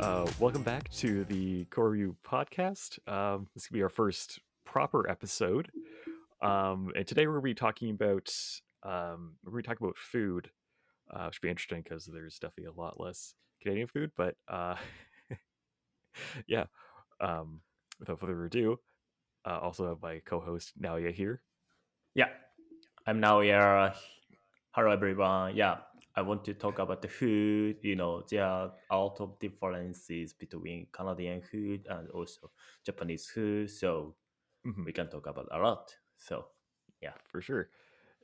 Uh, welcome back to the Koryu podcast. Um, this will be our first proper episode. Um, and today we're going to be talking about um, we're going to talk about food, uh, which should be interesting because there's definitely a lot less Canadian food. But uh, yeah, um, without further ado, uh, also have my co-host Naoya here. Yeah, I'm here. Hello, everyone. Yeah, I want to talk about the food. You know, there are a lot of differences between Canadian food and also Japanese food. So Mhm. we can talk about a lot. So yeah, for sure.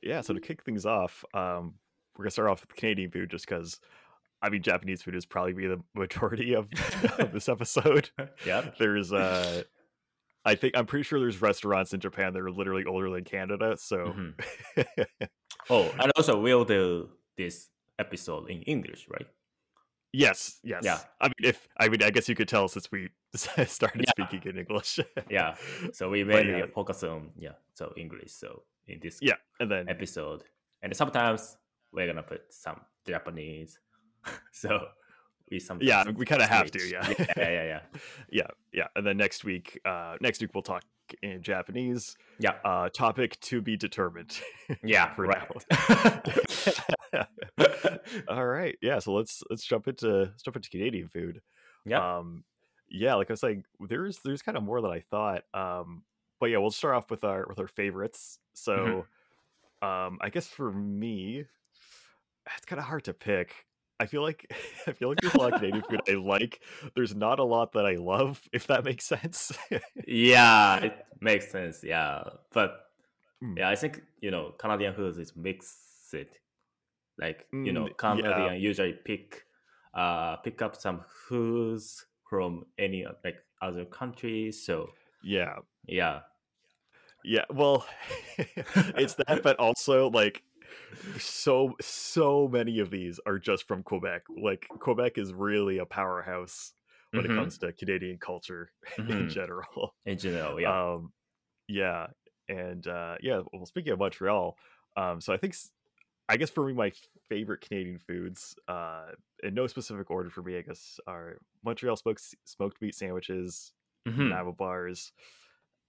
Yeah, so to kick things off, um, we're gonna start off with Canadian food just because I mean Japanese food is probably be the majority of, of this episode. yeah, There's uh I think I'm pretty sure there's restaurants in Japan that are literally older than Canada, so Mhm. Oh, and also we'll do this episode in English, right? yes, yes. Yeah. I mean if I mean I guess you could tell since we started Yeah. speaking in English. Yeah. So we But mainly yeah. focus on yeah, so English. So in this yeah, and then episode, and sometimes we're gonna put some Japanese. so we sometimes yeah, we kind of have to, yeah. yeah, yeah, yeah, yeah. yeah, yeah. And then next week, uh next week we'll talk in Japanese. Yeah. Uh topic to be determined. Yeah, for right. now. All right. Yeah, so let's let's jump into let's jump into Canadian food. yeah, Um yeah, like I was saying, there's there's kind of more than I thought. Um but yeah, we'll start off with our with our favorites. So um I guess for me, it's kind of hard to pick. I feel like I feel like there's a lot of Canadian food I like. There's not a lot that I love, if that makes sense. yeah, it makes sense. Yeah, but Mm. yeah, I think you know Canadian food is mixed. Like you know, Mm, Canadian yeah. usually pick uh pick up some foods from any like other countries. So yeah. yeah, Yeah, well, it's that, but also like so so many of these are just from Quebec. Like Quebec is really a powerhouse when Mhm. it comes to Canadian culture in Mhm. general. in general, yeah. Um, yeah, and uh, yeah. Well, speaking of Montreal, um, so I think I guess for me, my favorite Canadian foods, uh, in no specific order for me, I guess are Montreal smoked smoked meat sandwiches, Mhm. Nanaimo bars.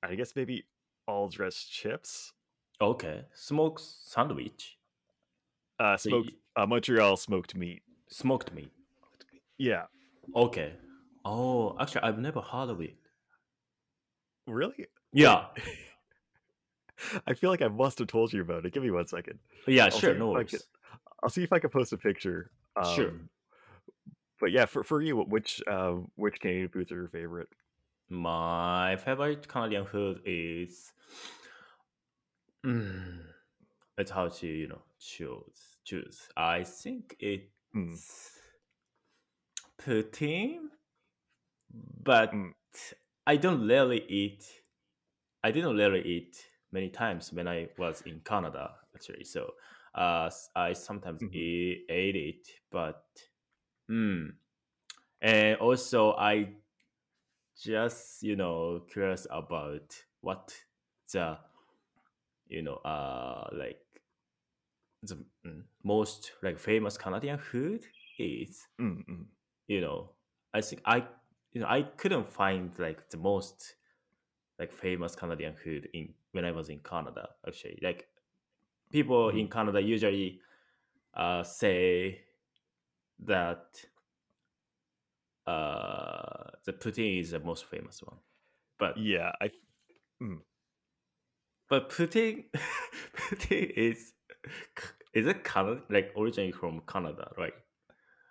I guess maybe all dressed chips. Okay, smoked sandwich, Uh, smoked uh, Montreal smoked meat. smoked meat. Yeah, Okay. Oh, actually, I've never heard of it. really? Yeah, I feel like I must have told you about it. Give me one second. yeah, I'll sure, no worries. I'll see if I can post a picture. Um, Sure. But yeah, for for you, which uh, which Canadian foods are your favorite? My favorite Canadian food is. Mm, it's hard to you know choose. Choose. I think it's Mm. poutine, but Mm. I don't really eat. I didn't really eat many times when I was in Canada actually. So uh, I sometimes Mhm. eat, ate it, but mm, and also I just you know curious about what the you know uh like the mm, most like famous Canadian food is Mm, mm. you know I think I you know I couldn't find like the most like famous Canadian food in when I was in Canada actually like people in Canada usually uh say that uh the poutine is the most famous one. But Yeah, I but poutine poutine is is it Canada like originally from Canada right?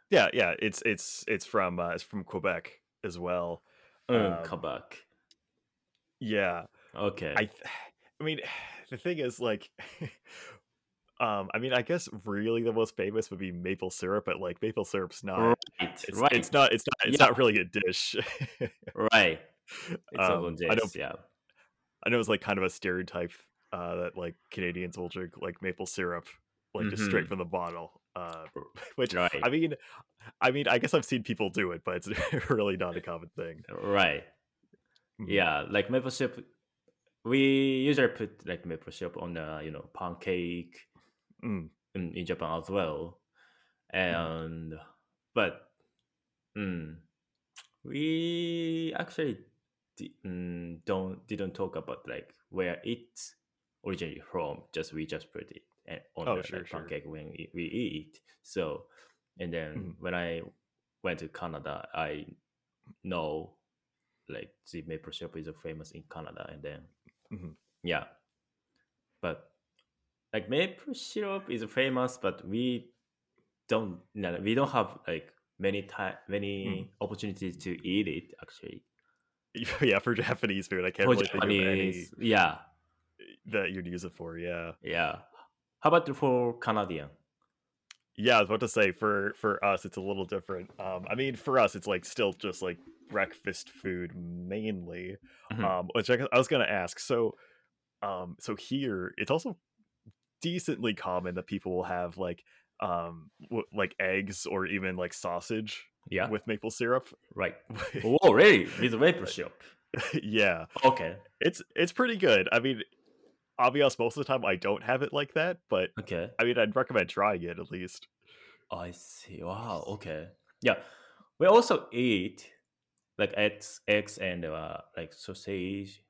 Yeah yeah. It's it's it's from uh, it's from Quebec as well. um, Um, Quebec. Yeah, okay. I th- I mean the thing is like. Um, I mean, I guess really the most famous would be maple syrup, but like maple syrup's not. right It's, right it's not. It's not. It's Yeah. not really a dish. right it's a Um, one I know yeah I know it's like kind of a stereotype uh, that like Canadians will drink like maple syrup, like just straight Mhm. from the bottle. Uh, which right I mean, I mean, I guess I've seen people do it, but it's really not a common thing. right Mhm. yeah like maple syrup we usually put like maple syrup on the you know pancake Mm, in, in Japan as well, and but mm, we actually di- mm, don't didn't talk about like where it's originally from. Just we just put it a- on Oh, the sure, like, sure. pancake when we, we eat. So, and then Mhm. when I went to Canada, I know like the maple syrup is famous in Canada, and then Mhm. yeah, but like maple syrup is famous, but we don't no, we don't have like many time many Mm. opportunities to eat it actually yeah, for Japanese food, I can't for really think of any Yeah, that you'd use it for. Yeah, yeah. How about for Canadian? yeah. I was about to say for for us, it's a little different. Um, I mean, for us, it's like still just like breakfast food mainly. Mhm. Um, which I, I was gonna ask. So, um, so here it's also decently common that people will have like um w- like eggs or even like sausage Yeah, with maple syrup. right. Oh, really? With maple syrup? yeah, Okay, it's it's pretty good. I mean, I'll be honest, most of the time I don't have it like that, but okay. I mean, I'd recommend trying it at least. I see. Wow. Okay. Yeah, we also eat like eggs, eggs and uh, like sausage,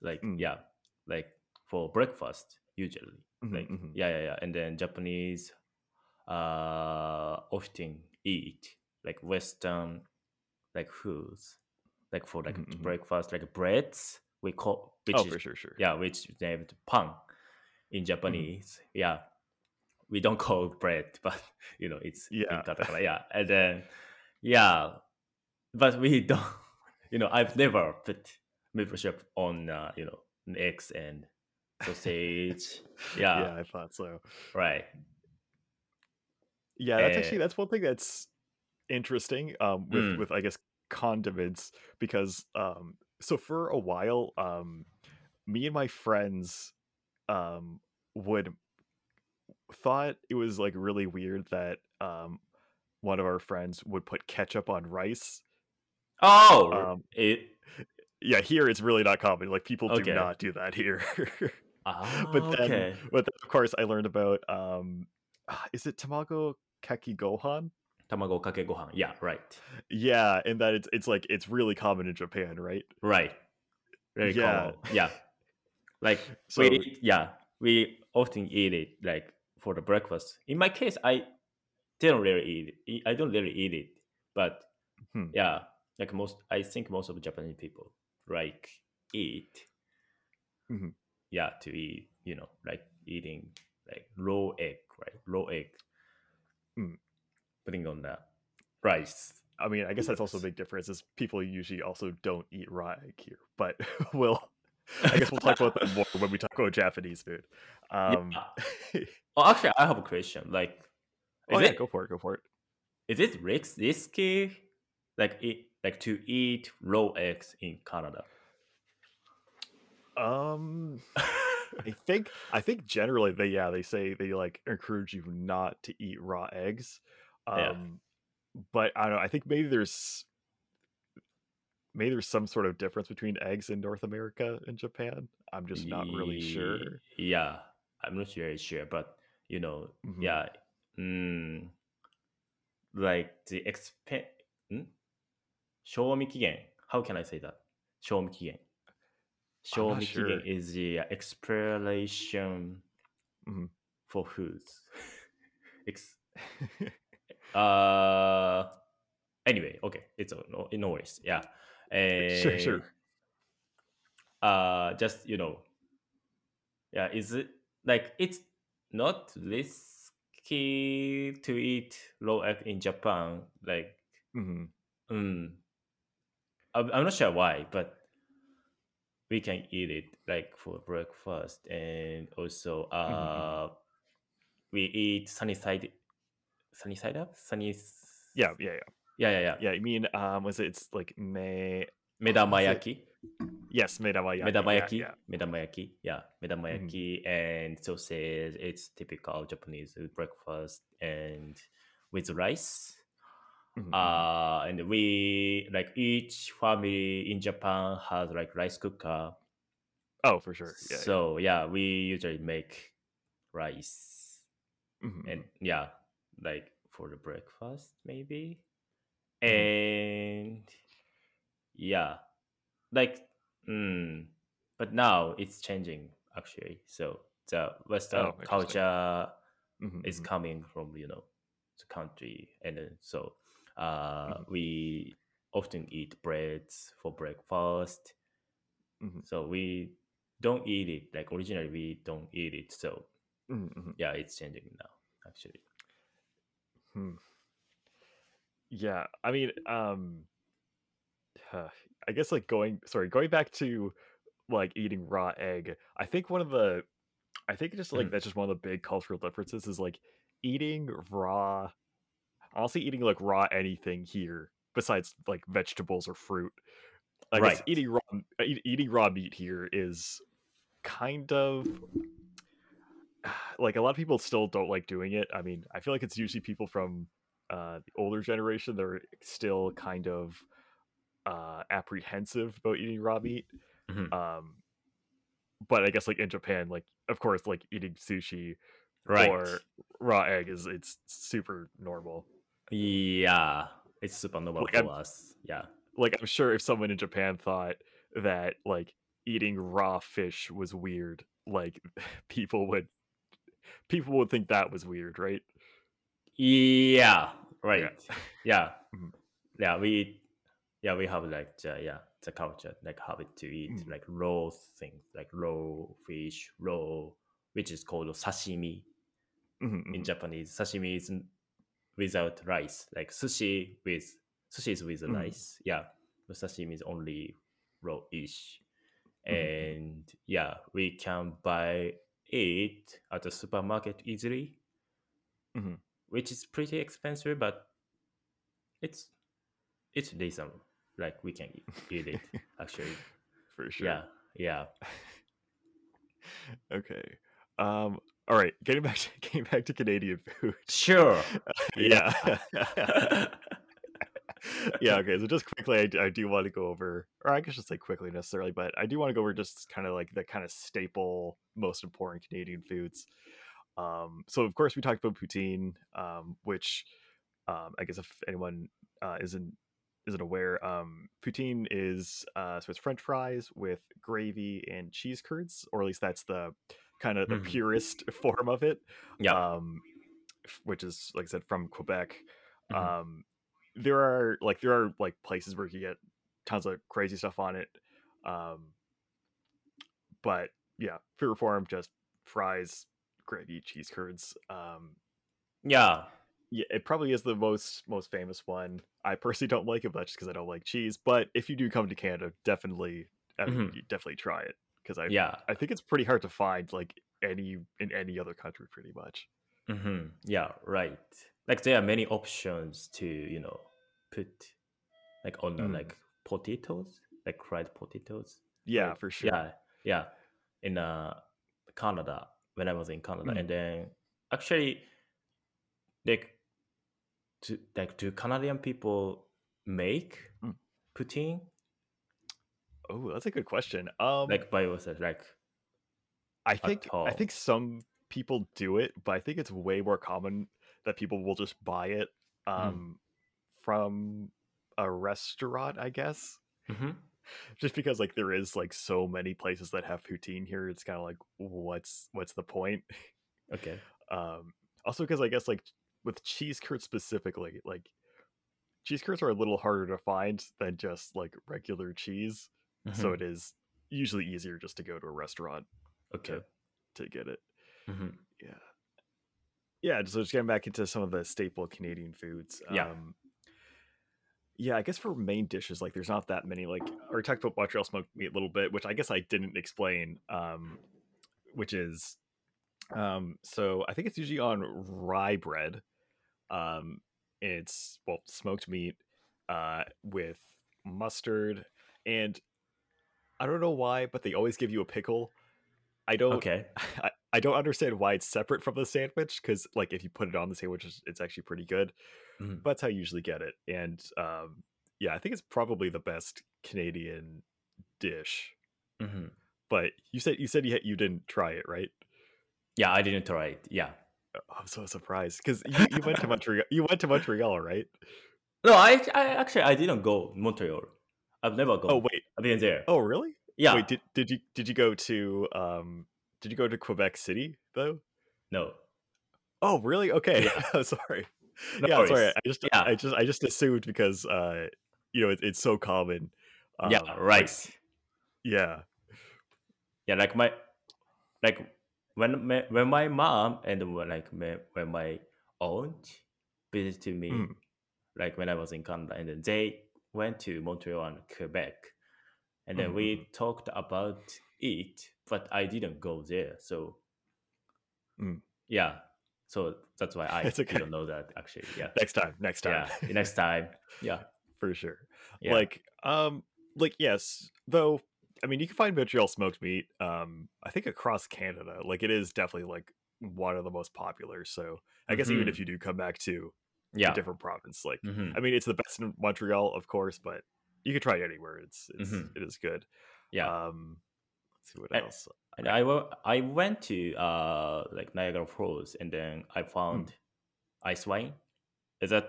like Mm. yeah, like for breakfast usually. Mhm, Like mhm. yeah, yeah, yeah. And then Japanese uh often eat like Western like foods, like for like Mhm, mhm. breakfast, like breads. We call which Oh, is for sure, sure. yeah, which is named pan in Japanese. Yeah, we don't call bread, but you know it's Yeah. Yeah, and then yeah, but we don't. You know, I've never put maple syrup on uh, you know eggs and sausage. yeah, Yeah, I thought so. right. Yeah, that's Eh, actually that's one thing that's interesting um with Mm. with I guess condiments because um so for a while um me and my friends um would thought it was like really weird that um one of our friends would put ketchup on rice. Oh, Um it. yeah, here it's really not common. Like people do Okay. not do that here. Ah, but then okay. but then of course I learned about um ah, is it tamago keki gohan? Tamago kake gohan. Yeah, right, Yeah, and that it's it's like it's really common in Japan, right? right. Very Yeah. common. Yeah, like So we eat, yeah we often eat it like for the breakfast. In my case, I didn't really eat it. I don't really eat it, but hmm, yeah, like most, I think most of Japanese people like eat. Mhm. Yeah, to eat, you know, like eating like raw egg, right? Raw egg, Mm. putting on the rice. I mean, I guess that's also a big difference is people usually also don't eat raw egg here. But we'll I guess we'll talk about that more when we talk about Japanese food. Um Yeah. Oh, actually, I have a question. Like, is Oh yeah, it go for it, go for it. is it ris- risky, like eat, like to eat raw eggs in Canada? Um I think I think generally they yeah, they say they like encourage you not to eat raw eggs. Yeah. Um but I don't know, I think maybe there's maybe there's some sort of difference between eggs in North America and Japan. I'm just not really sure. Yeah, I'm not really sure, but you know, Mhm. yeah, mm, like the exp. Hmm? 赏味期限 How can I say that? 赏味期限 I'm 赏 not 味期限 sure. is the expiration Mhm. for foods. Ex- uh, anyway, okay, it's a- no, no worries. Yeah, Sure, Eh, sure. uh just you know yeah is it like it's not risky to eat raw egg in japan like Mhm. mm, I'm, not sure why but we can eat it like for breakfast and also mhm. uh we eat sunny side sunny side up sunny Yeah, yeah, yeah. yeah yeah yeah Yeah, I mean, um, was it? It's like May. medama is it? yaki Yes, medamayaki. Yeah, Medamayaki, yeah. medamayaki, yeah, medamayaki and sausage. It's typical Japanese breakfast and with rice. Mhm, mhm. Uh, and we like each family in Japan has like rice cooker. oh, for sure. Yeah. So yeah, we usually make rice yeah. Mhm, and mhm. yeah, like for the breakfast maybe. Mhm. And yeah, like, mm, but now it's changing actually. So the Western Oh, culture Mhm, is mhm, coming from you know the country, and so uh, Mhm. we often eat breads for breakfast. mhm, So we don't eat it like originally we don't eat it. So mhm, mhm. yeah, it's changing now actually. Hmm. Yeah, I mean, um, I guess like going, sorry, going back to like eating raw egg. I think one of the, I think just like Mhm. that's just one of the big cultural differences is like eating raw. Honestly, eating like raw anything here besides like vegetables or fruit. Guess Right. eating raw eat, eating raw meat here is kind of like a lot of people still don't like doing it. I mean, I feel like it's usually people from uh, the older generation that are still kind of uh, apprehensive about eating raw meat. Mhm. Um, but I guess like in Japan, like of course, like eating sushi Right. or raw egg is it's super normal. Yeah, it's super normal Like, for I'm- us. Yeah. Like I'm sure if someone in Japan thought that like eating raw fish was weird, like people would people would think that was weird, right? Yeah. Right. Yeah. Mhm. Yeah. We. Yeah, we have like the, yeah the culture like habit to eat Mhm. like raw things like raw fish raw which is called sashimi Mhm, in mhm. Japanese. Sashimi is without rice like sushi with sushi is with Mhm. rice. Yeah, but sashimi is only raw ish. Mhm. and yeah we can buy it at the supermarket easily Mhm. which is pretty expensive but it's it's reasonable like we can eat it actually For sure. yeah yeah Okay. Um. All right. Getting back to getting back to Canadian food. sure yeah. yeah. Okay. So just quickly, I do want to go over, or I guess just say quickly necessarily, but I do want to go over just kind of like the kind of staple, most important Canadian foods. Um. So of course we talked about poutine, um, which, um, I guess if anyone uh, isn't isn't aware, um, poutine is uh, so it's French fries with gravy and cheese curds, or at least that's the kind of the Mhm. purest form of it. yeah Um, which is like I said from Quebec. Mhm. Um, there are like there are like places where you get tons of crazy stuff on it. Um, but yeah, pure form just fries, gravy, cheese curds. Um, yeah yeah, it probably is the most most famous one. I personally don't like it much because I don't like cheese. But if you do come to Canada, definitely, I mean, Mhm. definitely try it because I yeah I think it's pretty hard to find like any in any other country, pretty much. hmm yeah right like there are many options to you know put like on Mm. like potatoes like fried potatoes Yeah, Right. for sure. Yeah, yeah. In uh, Canada, when I was in Canada, Mm. and then actually, like, to like, do Canadian people make Mm. poutine Oh, that's a good question. Um, like by yourself? Like, I think I think some people do it, but I think it's way more common that people will just buy it um from a restaurant, I guess. hmm Just because like there is like so many places that have poutine here, it's kind of like what's what's the point? okay, Um also because I guess like with cheese curds specifically, like cheese curds are a little harder to find than just like regular cheese. So Mhm. it is usually easier just to go to a restaurant okay, to get it. hmm Yeah. Yeah, so just getting back into some of the staple Canadian foods. Yeah. Um, yeah, I guess for main dishes, like there's not that many. Like, or talked about Montreal smoked meat a little bit, which I guess I didn't explain. Um, which is, um, so I think it's usually on rye bread. Um, it's well smoked meat, uh, with mustard, and I don't know why, but they always give you a pickle. I don't. okay, I, I don't understand why it's separate from the sandwich because like if you put it on the sandwich it's, actually pretty good Mhm. but that's how you usually get it and um yeah i think it's probably the best canadian dish hmm but you said you said you, you didn't try it right yeah. I didn't try it. Yeah, Oh, i'm so surprised because you, you went to montreal you went to montreal right no, I, I actually I didn't go Montreal. I've never gone. Oh wait. I've been there. Oh really? yeah. Wait, did did you did you go to um did you go to Quebec City though? no. Oh really? Okay. Yeah. Sorry. No yeah, sorry. I just Yeah. I just I just assumed because uh you know it, it's so common. yeah. um, like, Right. yeah. yeah. Like my, like when my, when my mom and when, like my, when my aunt visited me, Mm. like when I was in Canada, and then they went to Montreal and Quebec, and then Mhm, we talked about it, but I didn't go there. So, Mm. yeah, so that's why I It's okay. didn't know that actually. Yeah, Next time. Next time. yeah. Next time, yeah, for sure. yeah. Like, um, like yes, though. I mean, you can find Montreal smoked meat. Um, I think across Canada, like it is definitely like one of the most popular. So I guess even Mhm. if you do come back to yeah. different province, like hmm I mean, it's the best in Montreal, of course, but you could try it anywhere. It's it's Mhm. it is good. Yeah. Um, let's see what And- else. And I I went to uh like Niagara Falls and then I found ice wine. Is that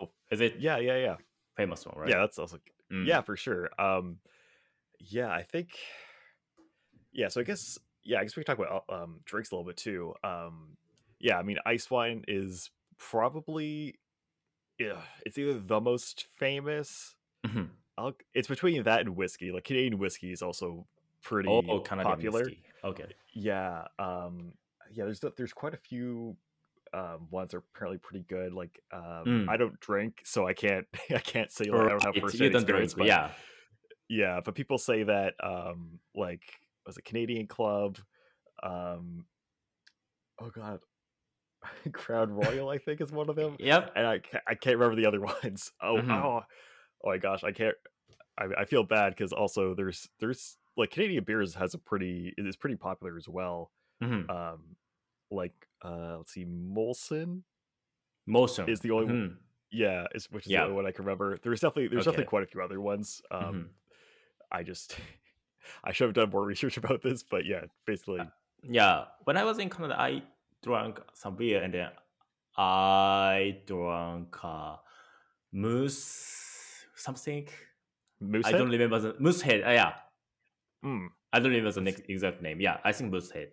Oh, is it yeah, yeah, yeah, famous one, right? yeah. That's also Mm. yeah for sure. Um, yeah, I think yeah. So I guess yeah, I guess we can talk about um drinks a little bit too. Um, yeah, I mean, ice wine is probably yeah, it's either the most famous. Mhm. I'll, it's between that and whiskey. Like Canadian whiskey is also pretty Oh, popular. Okay. Yeah, um, yeah. There's there's quite a few um, ones that are apparently pretty good. Like um, Mm. I don't drink, so I can't I can't say like I don't have first experience. drink, But yeah. yeah, but people say that um, like was it Canadian Club? Um, oh God, Crown Royal I think is one of them, Yep. and I can't, I can't remember the other ones. Oh Mhm. oh oh my gosh, I can't. I, I feel bad because also there's there's like Canadian beers has a pretty it is pretty popular as well Mhm. um like uh let's see molson Molson is the only one Mhm. yeah is which is Yeah. the only one i can remember there's definitely there's definitely quite a few other ones um Mhm. i just i should have done more research about this but yeah basically Yeah. When I was in Canada, I drank some beer and then I drank uh, moose something. moose I don't remember the Moosehead. Uh, yeah, mm, I don't remember the next exact name. Yeah, I think moose head.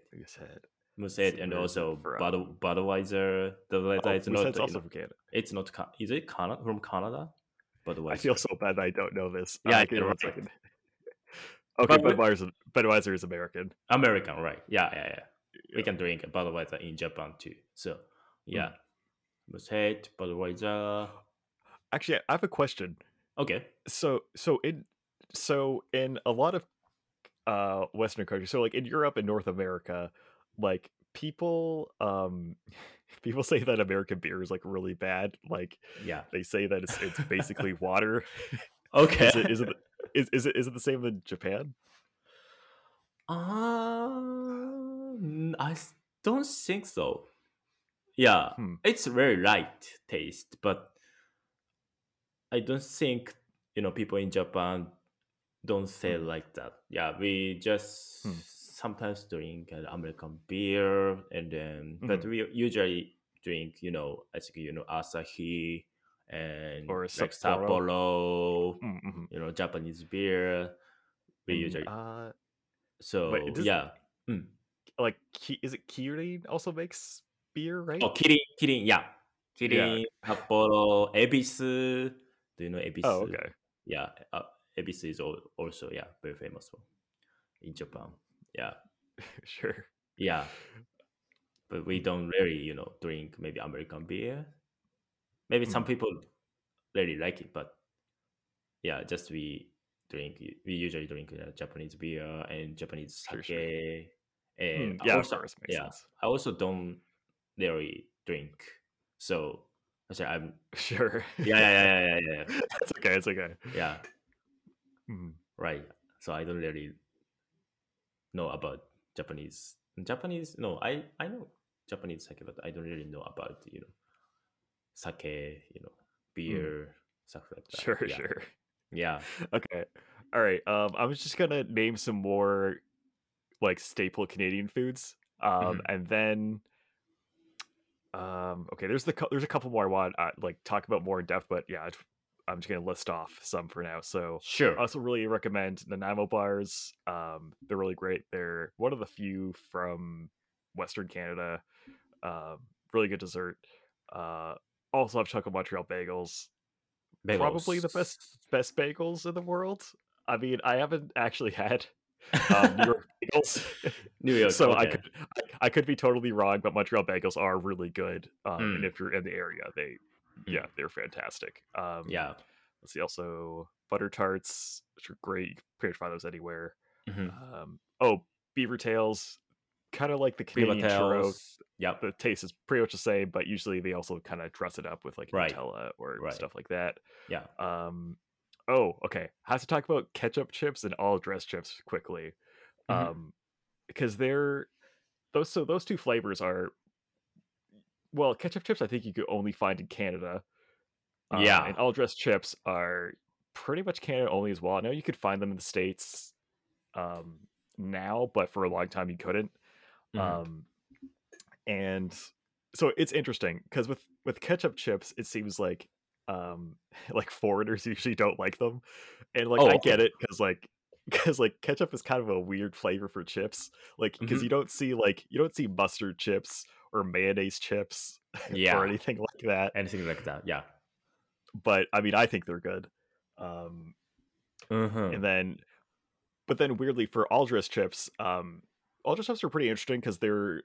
Moosehead see, and where is it also? Bud Budweiser. Budweiser oh, is not. also from canada it's not. Is it Canada from Canada? Budweiser. i feel so bad i don't know this Yeah, uh, give me right. second okay But- budweiser budweiser is american American, right? Yeah, yeah, yeah. We can drink Budweiser in Japan too. So Hmm. yeah, Moosehead, Budweiser. actually i have a question Okay. so so in so in a lot of uh western countries so like in europe and north america like people um people say that american beer is like really bad like Yeah. they say that it's it's basically water Okay. is it is it is, is it is it the same in japan Um, I s- don't think so. Yeah, Hmm. it's very light taste, but I don't think you know people in Japan don't say like that. Yeah, we just Hmm. sometimes drink American beer, and then but Mhm. we usually drink you know I think you know Asahi and Or like Sapporo. Mm, mhm. you know Japanese beer. We usually uh so wait, does- yeah. Like is it kirin also makes beer right Oh, Kirin, Kirin, yeah. Kirin, Sapporo, Ebisu. Do you know Ebisu? oh okay Yeah, uh, Ebisu is also yeah very famous one in Japan. Yeah, sure yeah. But we don't really you know drink maybe American beer. Maybe some Mm. people really like it, but yeah, just we drink. We usually drink uh, Japanese beer and Japanese Sure, sake. sure. And Mm, yeah also, of course makes yeah, sense I also don't really drink. So actually, I'm sure yeah, yeah, yeah, yeah, yeah, it's okay it's okay yeah, Mhm. right. So I don't really know about Japanese. Japanese, no, I I know Japanese sake, but I don't really know about you know sake, you know, beer, stuff like that. sure yeah. sure Yeah. Okay. All right. Um, I was just gonna name some more like staple Canadian foods. Um, Mhm. and then um, okay, there's the there's a couple more I want uh, like talk about more in depth, but yeah, I'm just gonna list off some for now. So Sure. I also really recommend Nanaimo bars. Um, they're really great. They're one of the few from Western Canada. Um, really good dessert. Uh, also have Choco Montreal bagels. Probably the best best bagels in the world. I mean, I haven't actually had um, New York bagels, New York. so I could I, I could be totally wrong, but Montreal bagels are really good. Um, and Mm. if you're in the area, they yeah they're fantastic. Um, Yeah. Let's see. Also, butter tarts, which are great. You can pretty much find those anywhere. Mhm. Um, oh, beaver tails, kind of like the Beaver Canadian churro. tails. Yep. The taste is pretty much the same, but usually they also kind of dress it up with like Right. Nutella or Right. stuff like that. Yeah. Um, oh, okay. I have to talk about ketchup chips and all dress chips quickly, Mhm. um, because they're those. So those two flavors are well, ketchup chips. I think you could only find in Canada. Uh, Yeah. and all dressed chips are pretty much Canada only as well. I know you could find them in the states um, now, but for a long time you couldn't. Mhm. Um, and so it's interesting because with with ketchup chips, it seems like um, like foreigners usually don't like them, and like Oh, I get it because like because like ketchup is kind of a weird flavor for chips, like because Mhm. you don't see like you don't see mustard chips or mayonnaise chips Yeah. or anything like that. Anything like that. Yeah. But I mean, I think they're good. Um, Mhm. and then but then weirdly for all dressed chips, um all dressed chips are pretty interesting because they're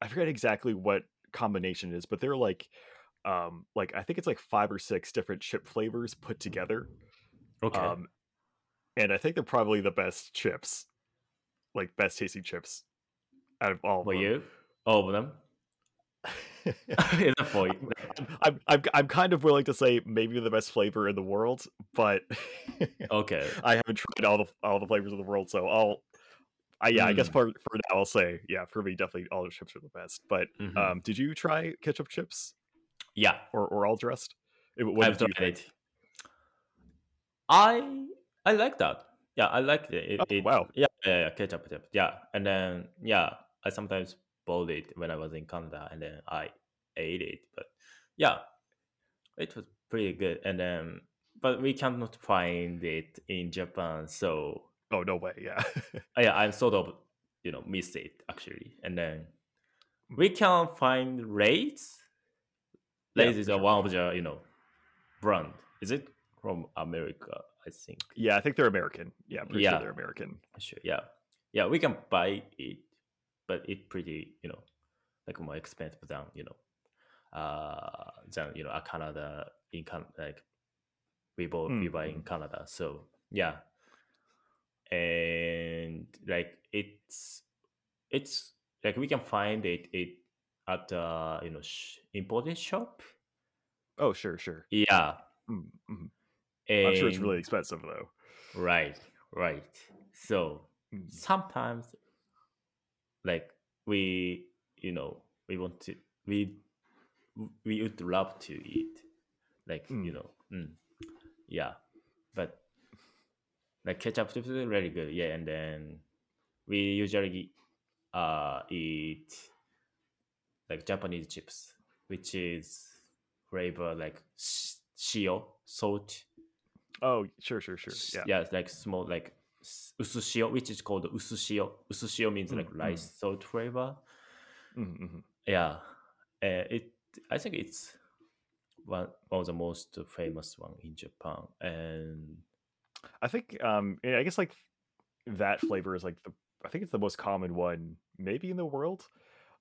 I forget exactly what combination it is, but they're like um like I think it's like five or six different chip flavors put together. Okay. Um and I think they're probably the best chips, like best tasting chips out of all of them. you, all of them. That for you? I'm, I'm I'm kind of willing to say maybe the best flavor in the world, but Okay. I haven't tried all the all the flavors of the world, so I'll. I, yeah, I guess Mm. for for now I'll say yeah. For me, definitely all the chips are the best. But Mhm. um, did you try ketchup chips yeah. or or all dressed? It- What I've tried it. I I like that. Yeah, I like it. it, Oh, it wow. Yeah, yeah, yeah, ketchup, ketchup. Yeah, and then yeah, I sometimes bought it when I was in Canada, and then I ate it. But yeah, it was pretty good. And then, but we cannot find it in Japan, so Oh no way! Yeah, yeah, I'm sort of you know missed it actually. And then we can find Lay's. Yeah, is sure. one of the you know brand. Is it from America? I think. yeah. I think they're American. Yeah, I'm pretty sure Yeah. they're American. Sure. Yeah. Yeah, we can buy it, but it pretty, you know, like more expensive than, you know, uh than, you know, a Canada in Can like we bought we Mm, buy in Canada. So yeah. And like it's it's like we can find it it at uh you know sh- imported shop. Oh sure, sure. Yeah. Mm, mhm. And I'm sure it's really expensive though. right, right. So Mm. sometimes like we you know we want to we we would love to eat like Mm. you know mm, yeah but like ketchup is really good yeah and then we usually uh eat like japanese chips which is flavor like shio salt Oh sure, sure, sure. Yeah. yeah, it's like small like usushio, which is called usushio. Usushio means like Mm, rice salt flavor. Mm, mhm. Yeah, uh, it. I think it's one one of the most famous one in Japan, and I think um I guess like that flavor is like the I think it's the most common one maybe in the world.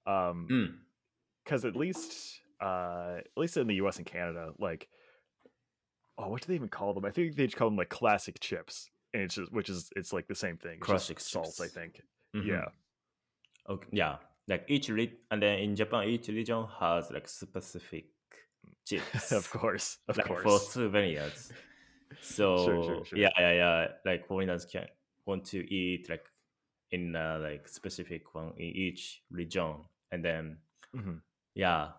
Um mm, cuz at least uh at least in the US and Canada like oh what do they even call them? I think they just call them like classic chips. And it's just which is it's like the same thing. Classic salt, I think. mhm. Yeah. okay, yeah, like each re- and then in Japan, each region has like specific chips, of course. Of like for course. souvenirs. So sure, sure. yeah, yeah, yeah. Like foreigners can want to eat like in uh, like specific one in each region, and then Mhm. Yeah,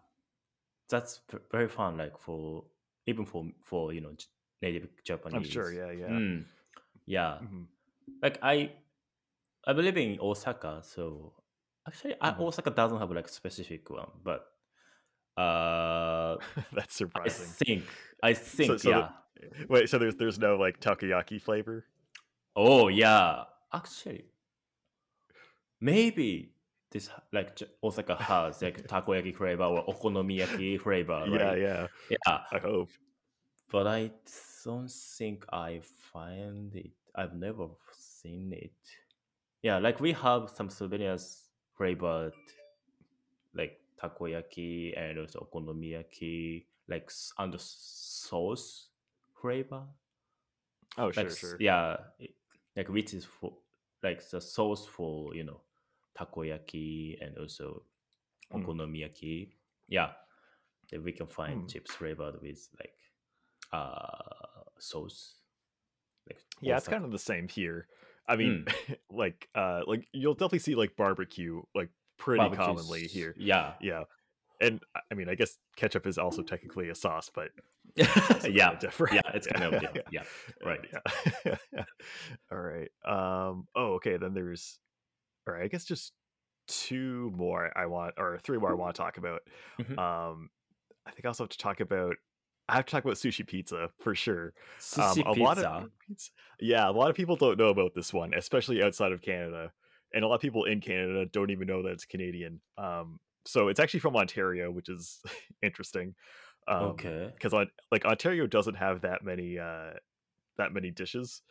that's very fun. Like for even for for you know native Japanese. I'm sure, yeah, yeah. Mm, yeah. Mhm. Like I, I believe in Osaka. So actually, I, Mhm. Osaka doesn't have like specific one, but Uh, That's surprising I think. I think. so the- yeah. Wait, so there's there's no like takoyaki flavor? Oh yeah. Actually, maybe this like Osaka has like takoyaki flavor or okonomiyaki flavor. Yeah, Right? yeah. Yeah. I hope. But I don't think I find it. I've never seen it. Yeah, like we have some souvenirs flavored, like takoyaki and also okonomiyaki, like under sauce flavor. Oh, sure, like s- sure. yeah, like which is for like the sauce for you know takoyaki and also Hmm. okonomiyaki. Yeah, that we can find Hmm. chips flavored with like uh sauce. Like Yeah, it's kind of the same here. I mean, like uh like you'll definitely see like barbecue like pretty Barbecue commonly here. Yeah, Yeah. And I- mean, I guess ketchup is also technically a sauce, but yeah, different. yeah. It's kind of yeah, yeah. right. Yeah. all right. Um oh, okay, then there's all right, I guess just two more I want or three more I want to talk about. Mhm. Um I think I also have to talk about I have to talk about sushi pizza for sure. Sushi Um, a lot pizza. of yeah, a lot of people don't know about this one, especially outside of Canada, and a lot of people in Canada don't even know that it's Canadian. Um, so it's actually from Ontario, which is interesting. Um, okay. because on like Ontario doesn't have that many uh that many dishes,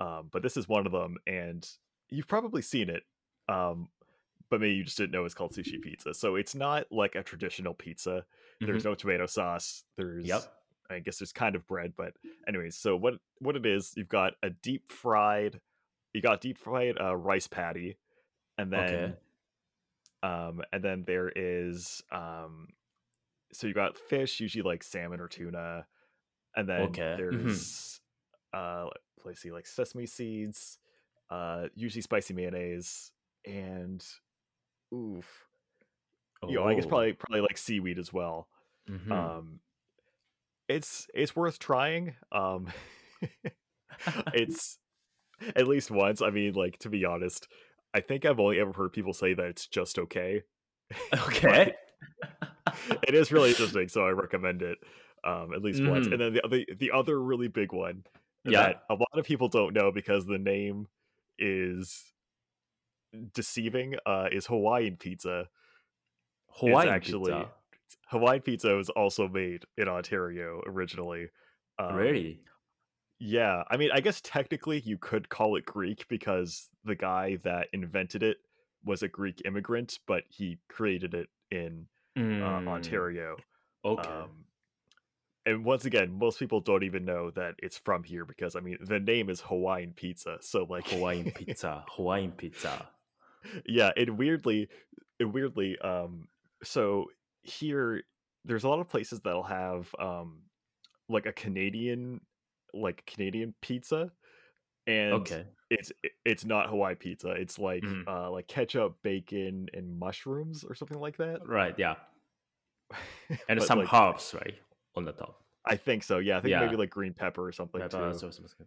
um, but this is one of them, and you've probably seen it. Um, but maybe you just didn't know it's called sushi pizza. So it's not like a traditional pizza. There's no tomato sauce. There's Mm-hmm. Yep. I guess there's kind of bread, but anyways, so what what it is, you've got a deep fried, you got deep fried uh, rice patty, and then Okay. um, and then there is um, so you got fish, usually like salmon or tuna, and then Okay, mhm. there's uh, let's see, like sesame seeds, uh, usually spicy mayonnaise, and oof, you know, I guess Oh. probably probably like seaweed as well. Mhm. Um, it's it's worth trying. Um, it's at least once. I mean, like to be honest, I think I've only ever heard people say that it's just okay. okay. it is really interesting, so I recommend it um, at least once. Mhm. And then the other the other really big one Yeah. that a lot of people don't know because the name is deceiving uh, is Hawaiian pizza. Hawaiian actually- pizza. Hawaiian pizza was also made in Ontario originally. Um, really? Yeah, I mean, I guess technically you could call it Greek because the guy that invented it was a Greek immigrant, but he created it in uh, Mm, Ontario. Okay. Um, and once again, most people don't even know that it's from here because I mean, the name is Hawaiian pizza. So like Hawaiian pizza. Hawaiian pizza. Yeah, it weirdly, it weirdly, um, so here there's a lot of places that'll have um like a Canadian, like Canadian pizza, and Okay. it's it's not Hawaii pizza. It's like Mhm. uh like ketchup, bacon, and mushrooms or something like that. Right. Yeah. And some like, herbs, right, on the top. I think so. Yeah, I think Yeah. maybe like green pepper or something Pepper, too. so- so- so-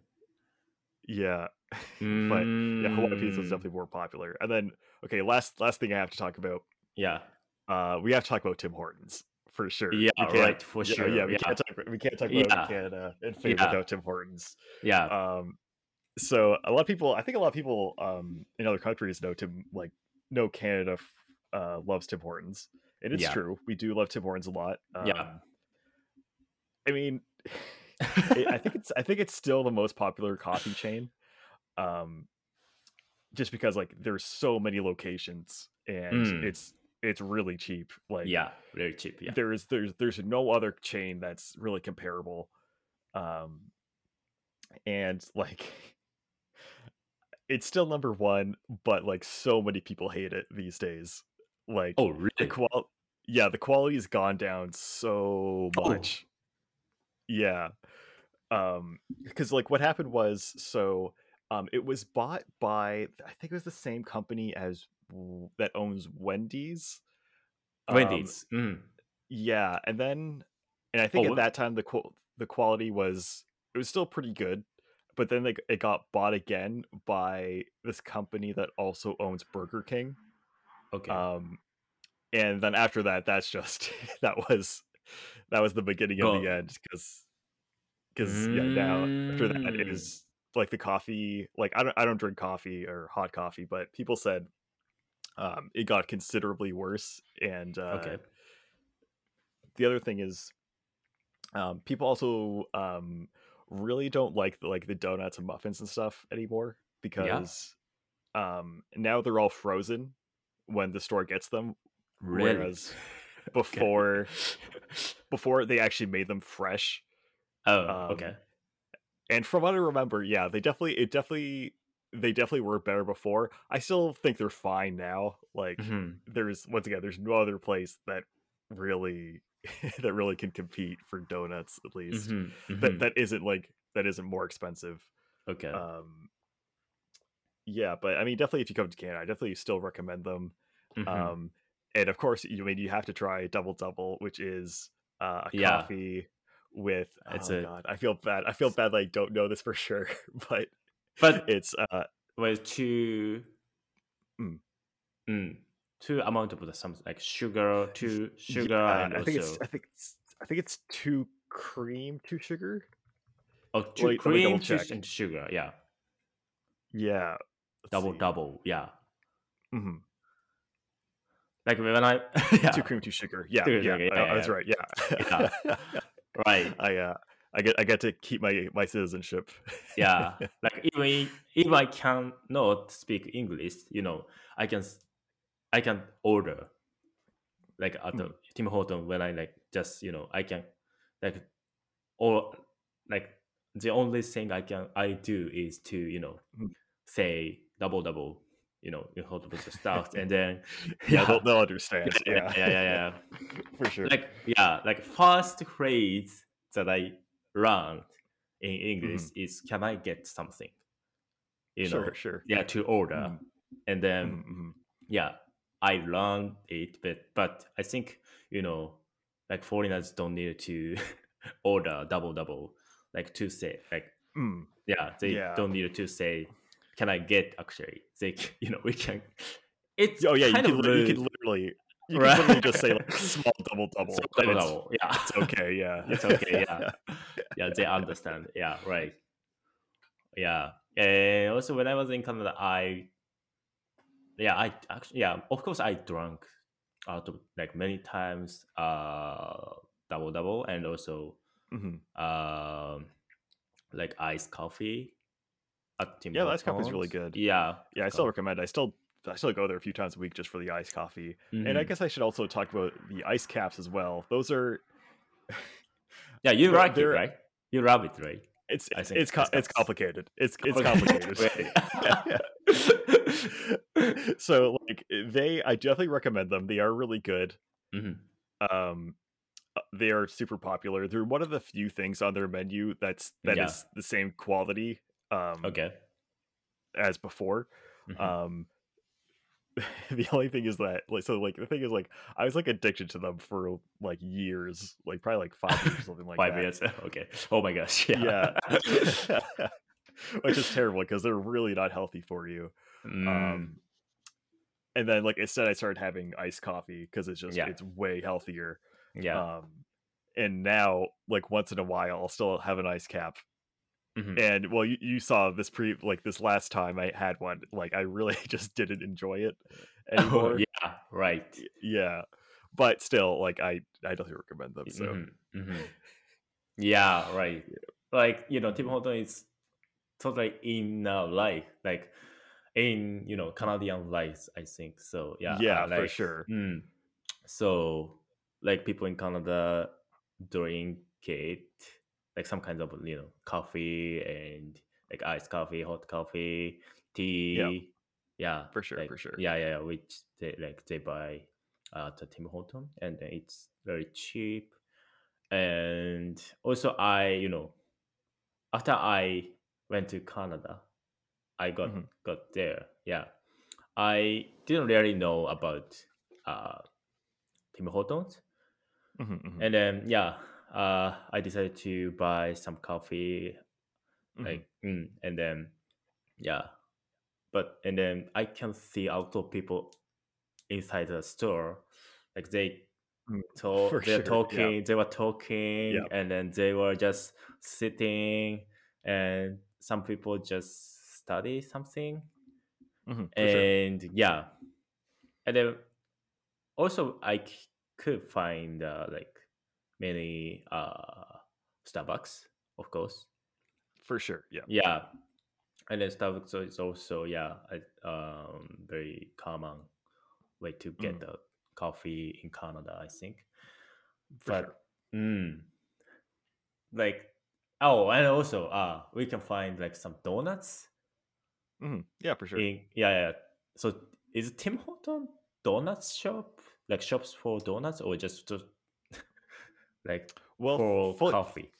Yeah. but yeah, Hawaii pizza is Mm, definitely more popular. And then okay, last last thing I have to talk about. Yeah. Uh, we have to talk about Tim Hortons for sure. Yeah, right, for yeah, sure, Yeah, we yeah. can't talk. We can't talk about Yeah. Canada and food Yeah. without Tim Hortons. Yeah. Um, so a lot of people, I think a lot of people um in other countries know Tim like know Canada f- uh loves Tim Hortons, and it's true. We do love Tim Hortons a lot. Um, Yeah. I mean, I think it's I think it's still the most popular coffee chain. Um just because like there's so many locations and Mm. it's it's really cheap. Like yeah. Very cheap. Yeah. there's there's there's no other chain that's really comparable. Um and like it's still number 1, but like so many people hate it these days. Like Oh, the really? qual yeah, the quality's gone down so Oh. much. Yeah. Um because like what happened was so um it was bought by I think it was the same company as that owns Wendy's. Um, Wendy's. Mm. yeah, and then and I think Oh, at that time the qual- the quality was it was still pretty good, but then like it got bought again by this company that also owns Burger King. Okay. Um and then after that, that's just that was that was the beginning of Go. the end because because yeah now after that Mm. is like the coffee like I don't I don't drink coffee or hot coffee, but people said um it got considerably worse and uh Okay. the other thing is um people also um really don't like the, like the donuts and muffins and stuff anymore because um now they're all frozen when the store gets them Really? whereas Okay. before before they actually made them fresh oh, um okay. And from what i remember yeah they definitely it definitely they definitely were better before i still think they're fine now like hmm there's once again there's no other place that really that really can compete for donuts at least hmm that hmm that isn't like that isn't more expensive Okay. um yeah but i mean definitely if you come to canada i definitely still recommend them Mhm. um and of course you I mean you have to try double double which is uh, a Yeah. coffee with It's oh a- god i feel bad i feel bad i don't know this for sure but But it's uh with two, Mm. mm, two amount of the something like sugar, two sugar, yeah, and i also think it's i think it's i think it's two cream two sugar oh, two wait, let me double cream, two and sugar. Yeah, yeah double see. double. Yeah, mm-hmm. like when I yeah two cream two sugar yeah Two yeah, sugar, I- yeah, I was yeah. right yeah right i uh i get i get to keep my my citizenship yeah like even if I can not speak English, you know, I can I can order like at the Mm. Tim Horton when I like just you know I can like or like the only thing I can I do is to you know Mm. say double double you know in hot with the stuff and then yeah they'll, they'll understand yeah yeah yeah yeah, yeah. for sure like yeah like first phrase that i learned in english is can i get something you know sure sure yeah to order Mhm. and then Mhm, mhm. yeah i learned it but but i think you know like foreigners don't need to order double double like to say like Mm, yeah they Yeah. don't need to say can i get actually they you know we can it's oh yeah you can, li- you can literally you Right. can literally just say like small double double and double it's, double, yeah it's okay yeah It's okay, yeah. yeah, they understand. Yeah, right. Yeah, and also when I was in Canada, I, yeah, I actually, yeah, of course, I drank out of like many times, uh, double double, and also, Mhm. um, like iced coffee at Tim Yeah, the iced coffee's really good. Yeah, yeah i still recommend i still i still go there a few times a week just for the iced coffee and i mhm. guess i should also talk about the ice caps as well those are yeah, you like it, right? You love it, right? it's it's it's, co- it's complicated it's it's Really? complicated so like they i definitely recommend them they are really good Mhm. um uh, they are super popular they're one of the few things on their menu that's that is Yeah. the same quality um Okay. as before Mhm. um the only thing is that like so like the thing is like i was like addicted to them for like years like probably like five years or something like Five that years. Okay. Oh my gosh. Yeah. yeah which is terrible because they're really not healthy for you Mm, um and then like instead i started having iced coffee because it's just Yeah. it's way healthier yeah. um and now like once in a while i'll still have an ice cap Mhm. and well you, you saw this pre like this last time i had one like i really just didn't enjoy it anymore Oh, yeah. Right. Yeah but still like i i definitely recommend them so Mhm, mhm. Yeah. Right. Like you know, Tim Horton is totally in our life, like in you know Canadian life. I think so. Yeah. yeah uh, for sure Mm. So, like people in Canada drink it, like some kinds of you know coffee and like iced coffee, hot coffee, tea. Yeah, For sure, like, for sure. Yeah, yeah, yeah, which they like they buy uh, at Tim Horton, and then it's very cheap. And also, I you know after I went to Canada, I got Mhm. got there. Yeah, I didn't really know about uh, Tim Hortons, Mhm, mhm, and then yeah, uh, I decided to buy some coffee, mhm. like, mm, and then yeah, but and then I can see a lot of people inside the store like they Mm, talk, they're sure. Yeah. talking, they were talking, Yeah. and then they were just sitting, and some people just study something, Mhm, for sure. and yeah, and then also I c- could find uh, like many uh Starbucks, of course, For sure. Yeah. yeah, and then Starbucks is also yeah, a um very common way to get Mm, the coffee in Canada, I think. for sure. But mm, like oh, and also uh we can find like some donuts Mhm, Yeah, for sure. in yeah yeah. So is Tim Horton donuts shop like shops for donuts or just, just like Well, for fully, coffee?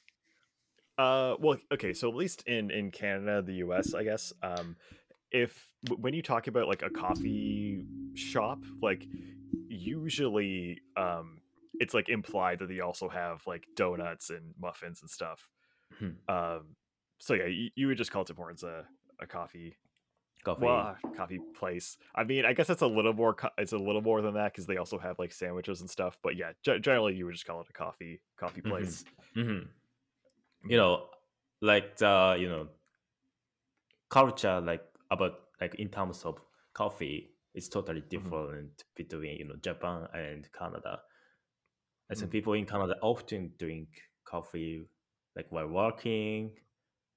uh, well, okay. So at least in in Canada, the U.S., I guess, um, if when you talk about like a coffee shop, like usually, um, it's like implied that they also have like donuts and muffins and stuff. Mhm. Um, so yeah, you, you would just call Tim Hortons a a coffee Coffee. well coffee place. I mean, I guess it's a little more. co- It's a little more than that because they also have like sandwiches and stuff. But yeah, ge- generally you would just call it a coffee coffee Mhm. place. hmm You know, like the you know culture like about like in terms of coffee is totally Mhm, different between you know Japan and Canada. I think mhm, people in Canada often drink coffee like while working.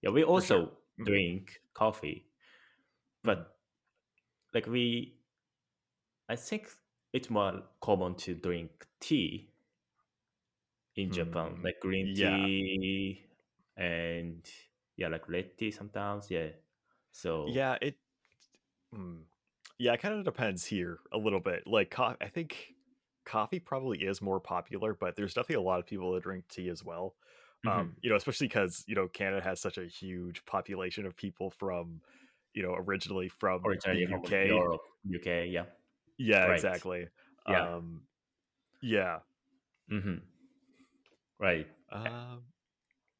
Yeah, we For sure. also Mhm, drink coffee, but like we, I think it's more common to drink tea in Japan, hmm, like green Yeah, tea and yeah, like red tea sometimes. Yeah, so yeah. It. mm, Yeah, it kind of depends here a little bit. Like, co- I think coffee probably is more popular, but there's definitely a lot of people that drink tea as well. mhm, Um, you know, especially because you know Canada has such a huge population of people from, you know, originally from the originally from UK. Europe, UK. Yeah, Yeah, right. exactly. Yeah, Um, yeah. hmm right. Um,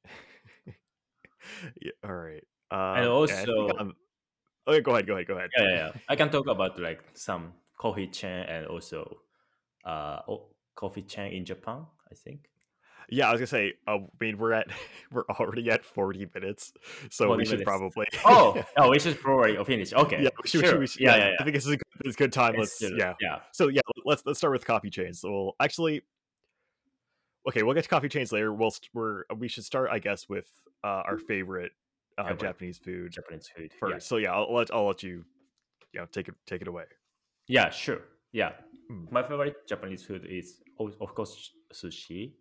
yeah. All right. Um, and I also, I'm. Okay, go ahead. Go ahead. Go ahead. yeah, yeah, yeah. I can talk about like some coffee chain and also uh coffee chain in Japan. I think Yeah, I was gonna say. Uh, I mean, we're at we're already at forty minutes, so forty we should minutes. probably. Oh, oh, we should probably finish. Okay, should, we should, sure. we should- Yeah, yeah, yeah, I think this is a good, this is a good time. Let's yeah. Yeah. So yeah, let's let's start with coffee chains. So we'll actually okay, we'll get to coffee chains later. We'll we're we should start, I guess, with uh, our favorite uh, Favorite Japanese food Japanese food. first. Yeah. So yeah, I'll let I'll let you, you know, take it take it away. Yeah, sure. Yeah. Mm, My favorite Japanese food is of course sushi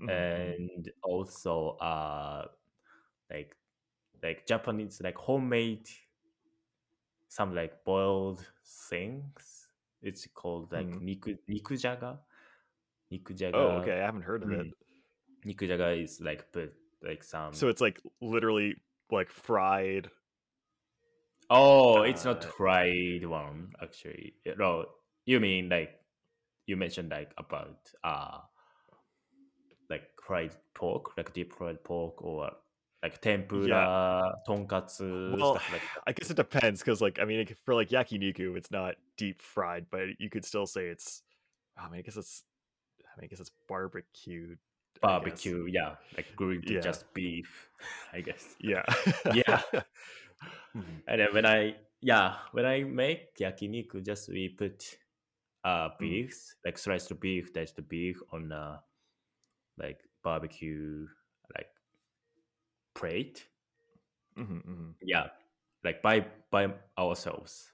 mhm, mhm. and also uh like like Japanese like homemade some like boiled things. It's called like Hmm. niku nikujaga. Oh, Nikujaga. okay. I haven't heard of it. Mm, nikujaga is like put like some So it's like literally like fried. Oh, it's not Uh, fried one actually. No, you mean like you mentioned like about uh fried pork, like deep fried pork or like yeah. tempura, tonkatsu, Well, stuff like that. I guess it depends because, like, I mean, for like yakiniku, it's not deep fried, but you could still say it's. I mean, I guess it's. I mean, I guess it's barbecued. Barbecue, yeah, like grilled Yeah. just beef, I guess. Yeah. Yeah. Mhm. And then when I yeah, when I make yakiniku, just we put uh Mm. beef, like sliced beef, diced beef on uh like barbecue like plate. Mhm, mhm. Yeah, like by by ourselves.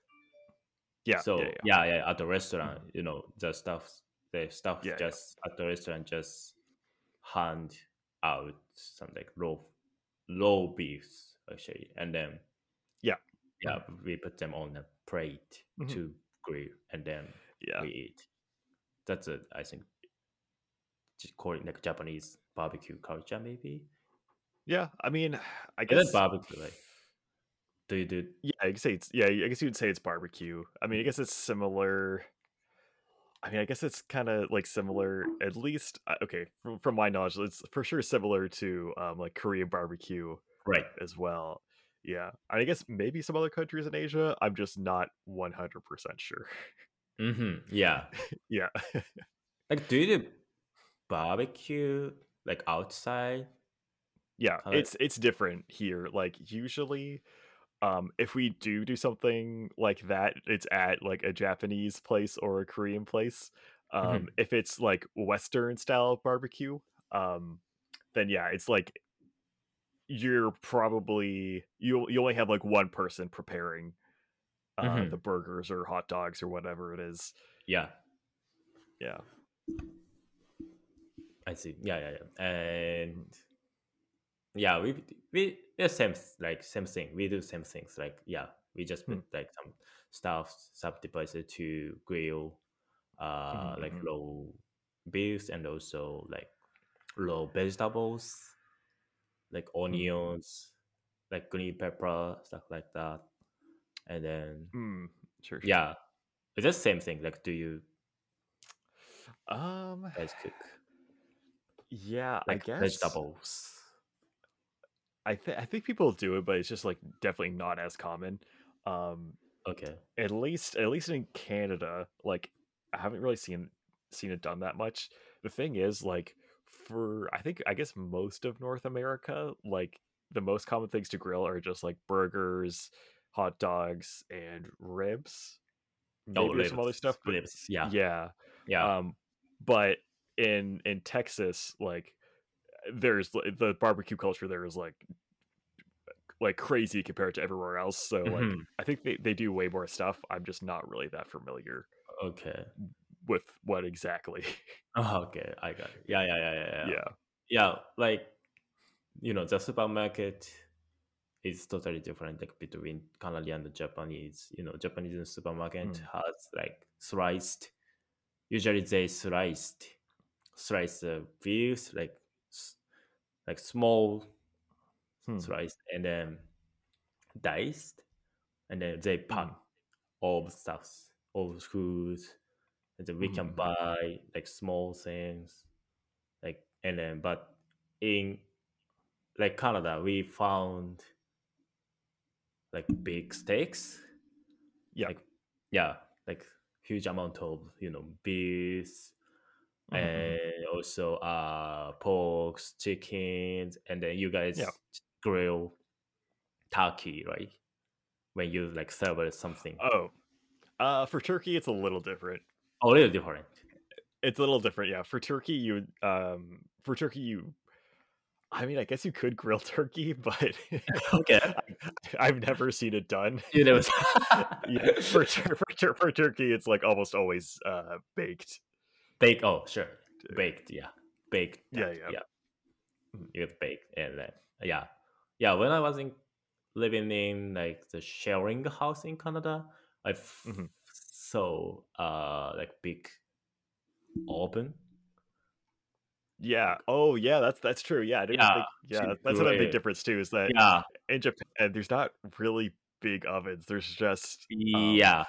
Yeah. So yeah. yeah, yeah, at the restaurant, you know, the stuff, the stuff Yeah, yeah. just at the restaurant just hand out some like raw, raw beefs actually, and then Yeah. yeah, we put them on a plate Mhm. to grill, and then Yeah. we eat. That's a I think just call it like Japanese barbecue culture, maybe. Yeah. I mean, I guess. barbecue? Like, do you do? Yeah, could say it's. Yeah, I guess you would say it's barbecue. I mean, I guess it's similar. I mean, I guess it's kind of like similar, at least. uh, Okay, from, from my knowledge, it's for sure similar to um, like Korean barbecue Right. as well. Yeah, I guess maybe some other countries in Asia. I'm just not 100 percent sure. hmm Yeah. yeah. Like, do you do barbecue like outside? yeah, it's it's different here. Like usually um if we do do something like that, it's at like a Japanese place or a Korean place. Um Mhm. if it's like western style barbecue, um then yeah, it's like you're probably you you only have like one person preparing uh Mhm. the burgers or hot dogs or whatever it is. Yeah, Yeah. I see. Yeah, yeah, yeah. And yeah, we we the same like same thing. We do same things. Like yeah, we just put like some stuff, some devices to grill, uh, Mhm, like low raw beef and also like low vegetables, like onions, like green pepper, stuff like that. And then Mm, sure. sure. yeah, it's the same thing. Like, do you Um guys cook yeah, like I guess vegetables? I think I think people do it, but it's just like definitely not as common. Um, Okay. at least at least in Canada, like I haven't really seen seen it done that much. The thing is, like for I think I guess most of North America, like the most common things to grill are just like burgers, hot dogs, and ribs. Oh, Maybe there's some other stuff, but ribs. Yeah, yeah. yeah. Um, but in in Texas, like there's the barbecue culture there is like like crazy compared to everywhere else. So like Mhm. I think they, they do way more stuff. I'm just not really that familiar Okay. with what exactly. Oh, okay, I got it. Yeah, yeah, yeah, yeah, yeah. yeah. Yeah, like you know, the supermarket is totally different like between Canadian and Japanese. You know, Japanese supermarket Mm. has like sliced. Usually they sliced, slice the beef like like small Hmm. and then diced, and then they pack Mm. all the stuffs, all the foods, and then we can Mhm. buy like small things, like and then but in like Canada we found like big steaks, Yeah. like yeah, like huge amount of you know beef Mhm, mhm. and also uh pork, chickens, and then you guys Yeah. grill turkey, right? When you like serve something. Oh. Uh for turkey it's a little different. Oh, a little different. It's a little different, yeah. For turkey you um for turkey you I mean I guess you could grill turkey, but Okay. I, I've never seen it done. You know, yeah, for, tur- for, for turkey, it's like almost always uh, baked. Baked. Oh, sure. Baked. Yeah. Baked. Yeah, yeah. Yeah. Mhm. You get baked and then yeah, yeah. When I was in living in like the sharing house in Canada, I f- Mhm. saw uh like big oven. Yeah. Oh, yeah. That's that's true. Yeah, Yeah, think. Yeah, that's another big difference too. Is that Yeah. in Japan, there's not really big ovens. There's just. Um, Yeah.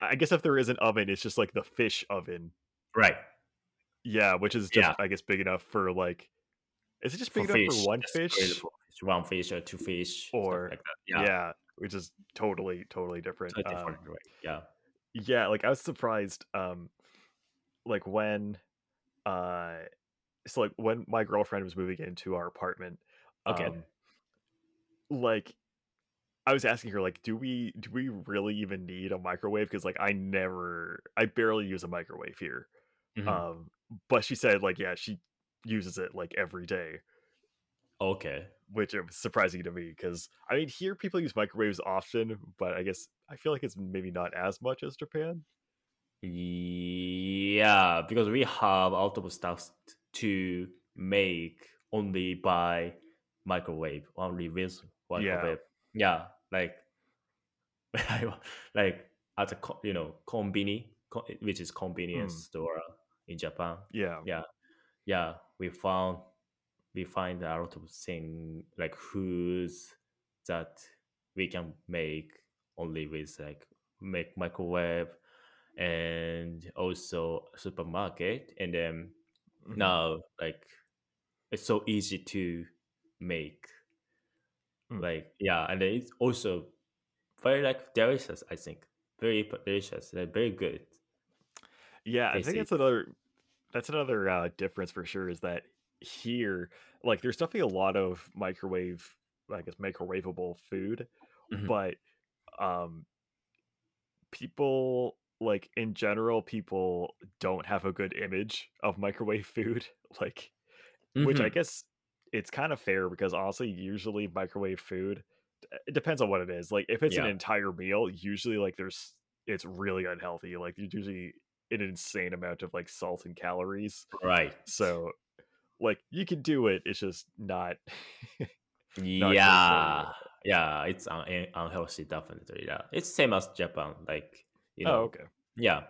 I guess if there is an oven, it's just like the fish oven. Right. Yeah, which is just Yeah. I guess big enough for like. Is it just For big enough fish. for one fish? fish, One fish or two fish. Or like yeah. Yeah. which is totally totally different. Totally Um, different, right? Yeah. yeah, like I was surprised. Um, like when, uh, so like when my girlfriend was moving into our apartment. Okay. Um, like I was asking her like, do we do we really even need a microwave? Because like I never, I barely use a microwave here. Mhm. Um, but she said like, yeah, she uses it like every day, okay. which it was surprising to me because I mean here people use microwaves often, but I guess I feel like it's maybe not as much as Japan. Yeah, because we have a lot of stuff to make only by microwave, only with microwave. Yeah, like like at a you know konbini, which is convenience Mm. store in Japan. Yeah. Yeah, yeah, we found we find a lot of thing like foods that we can make only with like make microwave and also supermarket and then Mhm. now like it's so easy to make Mm. like yeah and then it's also very like delicious i think very delicious like very good Yeah, I think that's another that's another uh, difference for sure. Is that here, like, there's definitely a lot of microwave, I guess, microwavable food, Mhm. but um, people like in general, people don't have a good image of microwave food. Like, which I Mhm. guess it's kind of fair because honestly, usually microwave food, it depends on what it is. Like, if it's an entire meal, usually like there's it's really unhealthy. Like, usually an insane amount of like salt and calories. Right. So, like, you can do it. It's just not not. Yeah. Yeah, it's un- un- unhealthy definitely. Yeah. It's same as Japan like, you Oh, know, okay. yeah.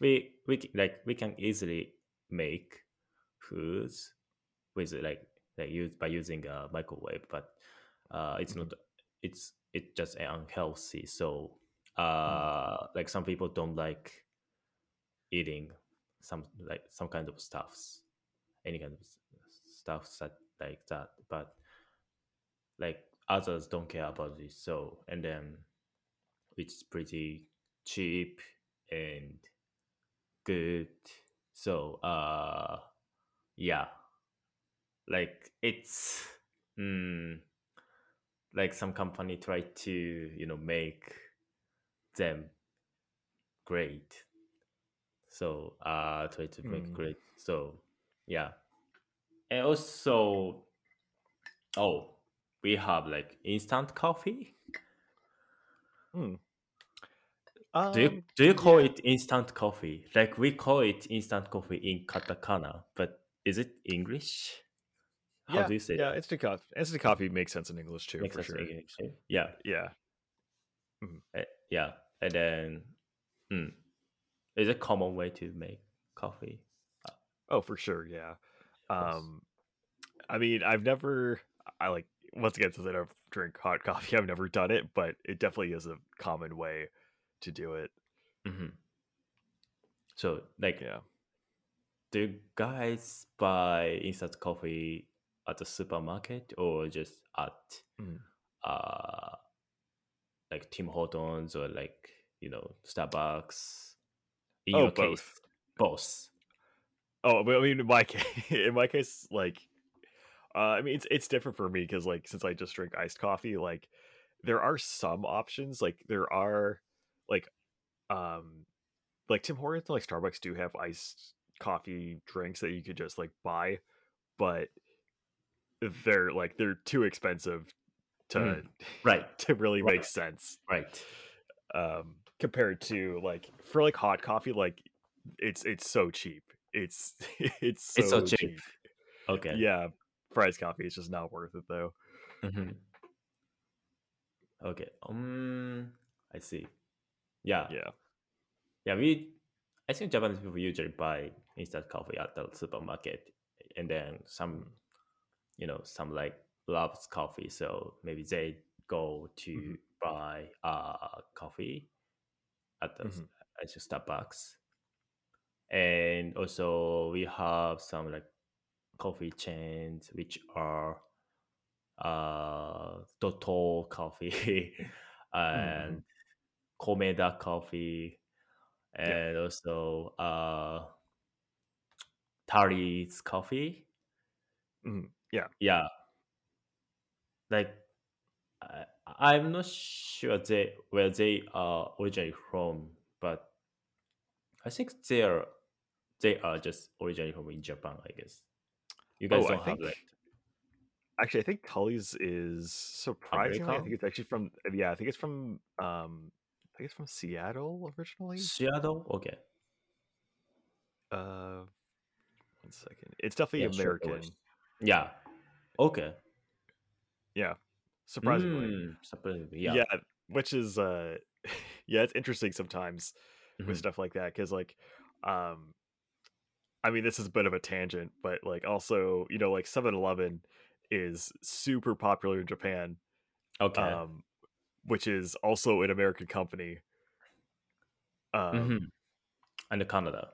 We we like we can easily make foods with like like use by using a microwave, but uh it's Mhm, not it's it's just unhealthy. So mhm. uh like some people don't like eating some like some kind of stuffs any kind of s- stuff that like that but like others don't care about this so and then it's pretty cheap and good so uh yeah like it's mm, like some company try to you know make them great so uh try to make Mm, great so yeah and also oh we have like instant coffee mm. do you Um, do you call yeah, it instant coffee like we call it instant coffee in katakana but is it english how yeah, do you say yeah. that Instant coffee. Instant coffee makes sense in English too, makes for sure. english yeah Yeah. mhm. eh, yeah and then mm, is a common way to make coffee Oh, for sure. Yeah. Um, I mean, I've never. I like once again since I don't drink hot coffee, I've never done it, but it definitely is a common way to do it. hmm so like Yeah. do guys buy instant coffee at the supermarket or just at Mhm. uh like Tim Hortons or like you know Starbucks? In Oh, your case, both. both. Oh, but I mean, in my case, in my case, like, uh, I mean, it's it's different for me because like since I just drink iced coffee, like there are some options. Like there are like um like Tim Hortons, and, like Starbucks do have iced coffee drinks that you could just like buy, but they're like they're too expensive to Mhm. Right, to really make sense right. um compared to like for like hot coffee like it's it's so cheap it's it's It's so so cheap. cheap Okay. yeah price coffee is just not worth it though hmm Okay. Um, I see. Yeah, yeah yeah. We, I think Japanese people usually buy instant coffee at the supermarket, and then some, mm-hmm. you know, some like loves coffee, so maybe they go to buy uh coffee at the hmm at the Starbucks. and also we have some like coffee chains which are uh Doutor coffee hmm and Komeda coffee yeah. and also uh Tully's coffee. hmm yeah. Yeah, like I, I'm not sure they where they are originally from, but I think they are they are just originally from in Japan. I guess you guys oh don't have think that actually i think tully's is surprisingly i think it's actually from yeah i think it's from um i think it's from seattle originally Seattle? Okay. uh one second it's definitely Yeah, sure. American Yeah. Okay. yeah surprisingly Mm, surprisingly, yeah. Yeah, which is uh yeah, it's interesting sometimes with Mhm. stuff like that cuz like um I mean this is a bit of a tangent, but like also, you know, like Seven Eleven is super popular in Japan, Okay. um which is also an American company. Um And Canada,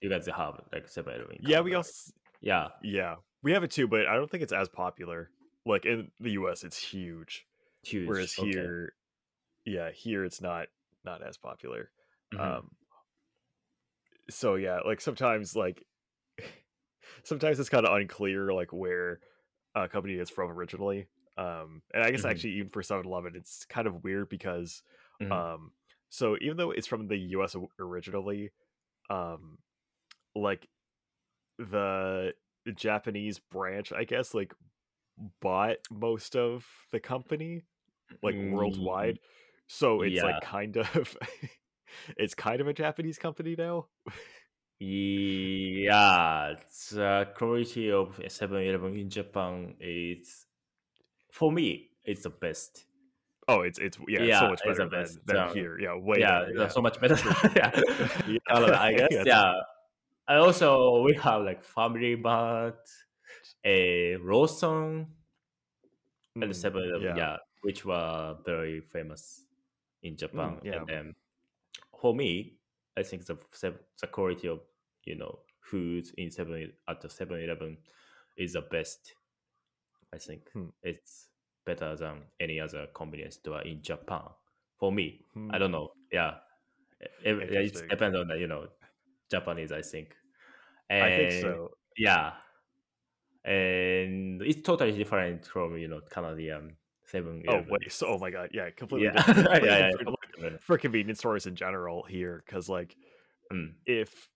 you guys have like Seven Eleven in yeah, we also Yeah, yeah, we have it too, but I don't think it's as popular. Like in the US it's huge, huge. whereas Okay. here yeah, here it's not not as popular. hmm Um so yeah, like sometimes like sometimes it's kind of unclear like where a company is from originally. Um, and I guess hmm actually even for 7-Eleven, it's kind of weird because hmm um, so even though it's from the U.S. originally, um, like the Japanese branch, I guess, like bought most of the company like Mm, worldwide. So it's yeah, like kind of it's kind of a Japanese company now. yeah. The quality of Seven Eleven in Japan is, for me, it's the best. Oh, it's it's yeah, it's so much better best. than than Um, here. Yeah, way yeah, better. Yeah, so much better. yeah, Yeah, I guess. yeah, Yeah, and also we have like Family Mart, a Lawson, and mm, Seven Eleven. yeah, Yeah, which were very famous in mm, Japan. yeah. And then for me, I think the the quality of you know foods in seven at the Seven Eleven is the best. I think Hmm, it's better than any other convenience store in Japan. For me, I don't hmm, know. Yeah, it, it depends on the you know Japanese. I think, I think so. yeah, and it's totally different from you know Canadian Seven Oh wait, so oh my god, yeah, completely Yeah, different. yeah, yeah, like, completely. for convenience stores in general here, because like Mm, if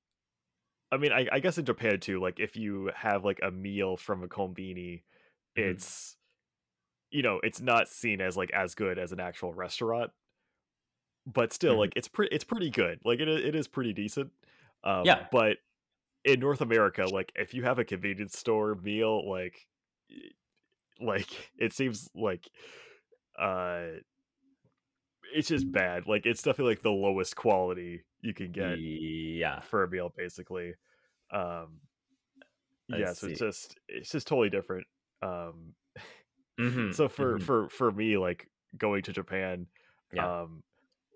I mean, I, I guess in Japan too, like if you have like a meal from a kombini, mhm, it's you know it's not seen as like as good as an actual restaurant, but still mhm. like it's pretty it's pretty good. Like it it is pretty decent. Um, Yeah. but in North America, like if you have a convenience store meal, like like it seems like uh it's just bad. Like it's definitely like the lowest quality you can get Yeah, for a meal, basically. Um, I yeah, so it's just it's just totally different. Um, Mhm, so for mhm. for for me, like going to Japan, Yeah. um,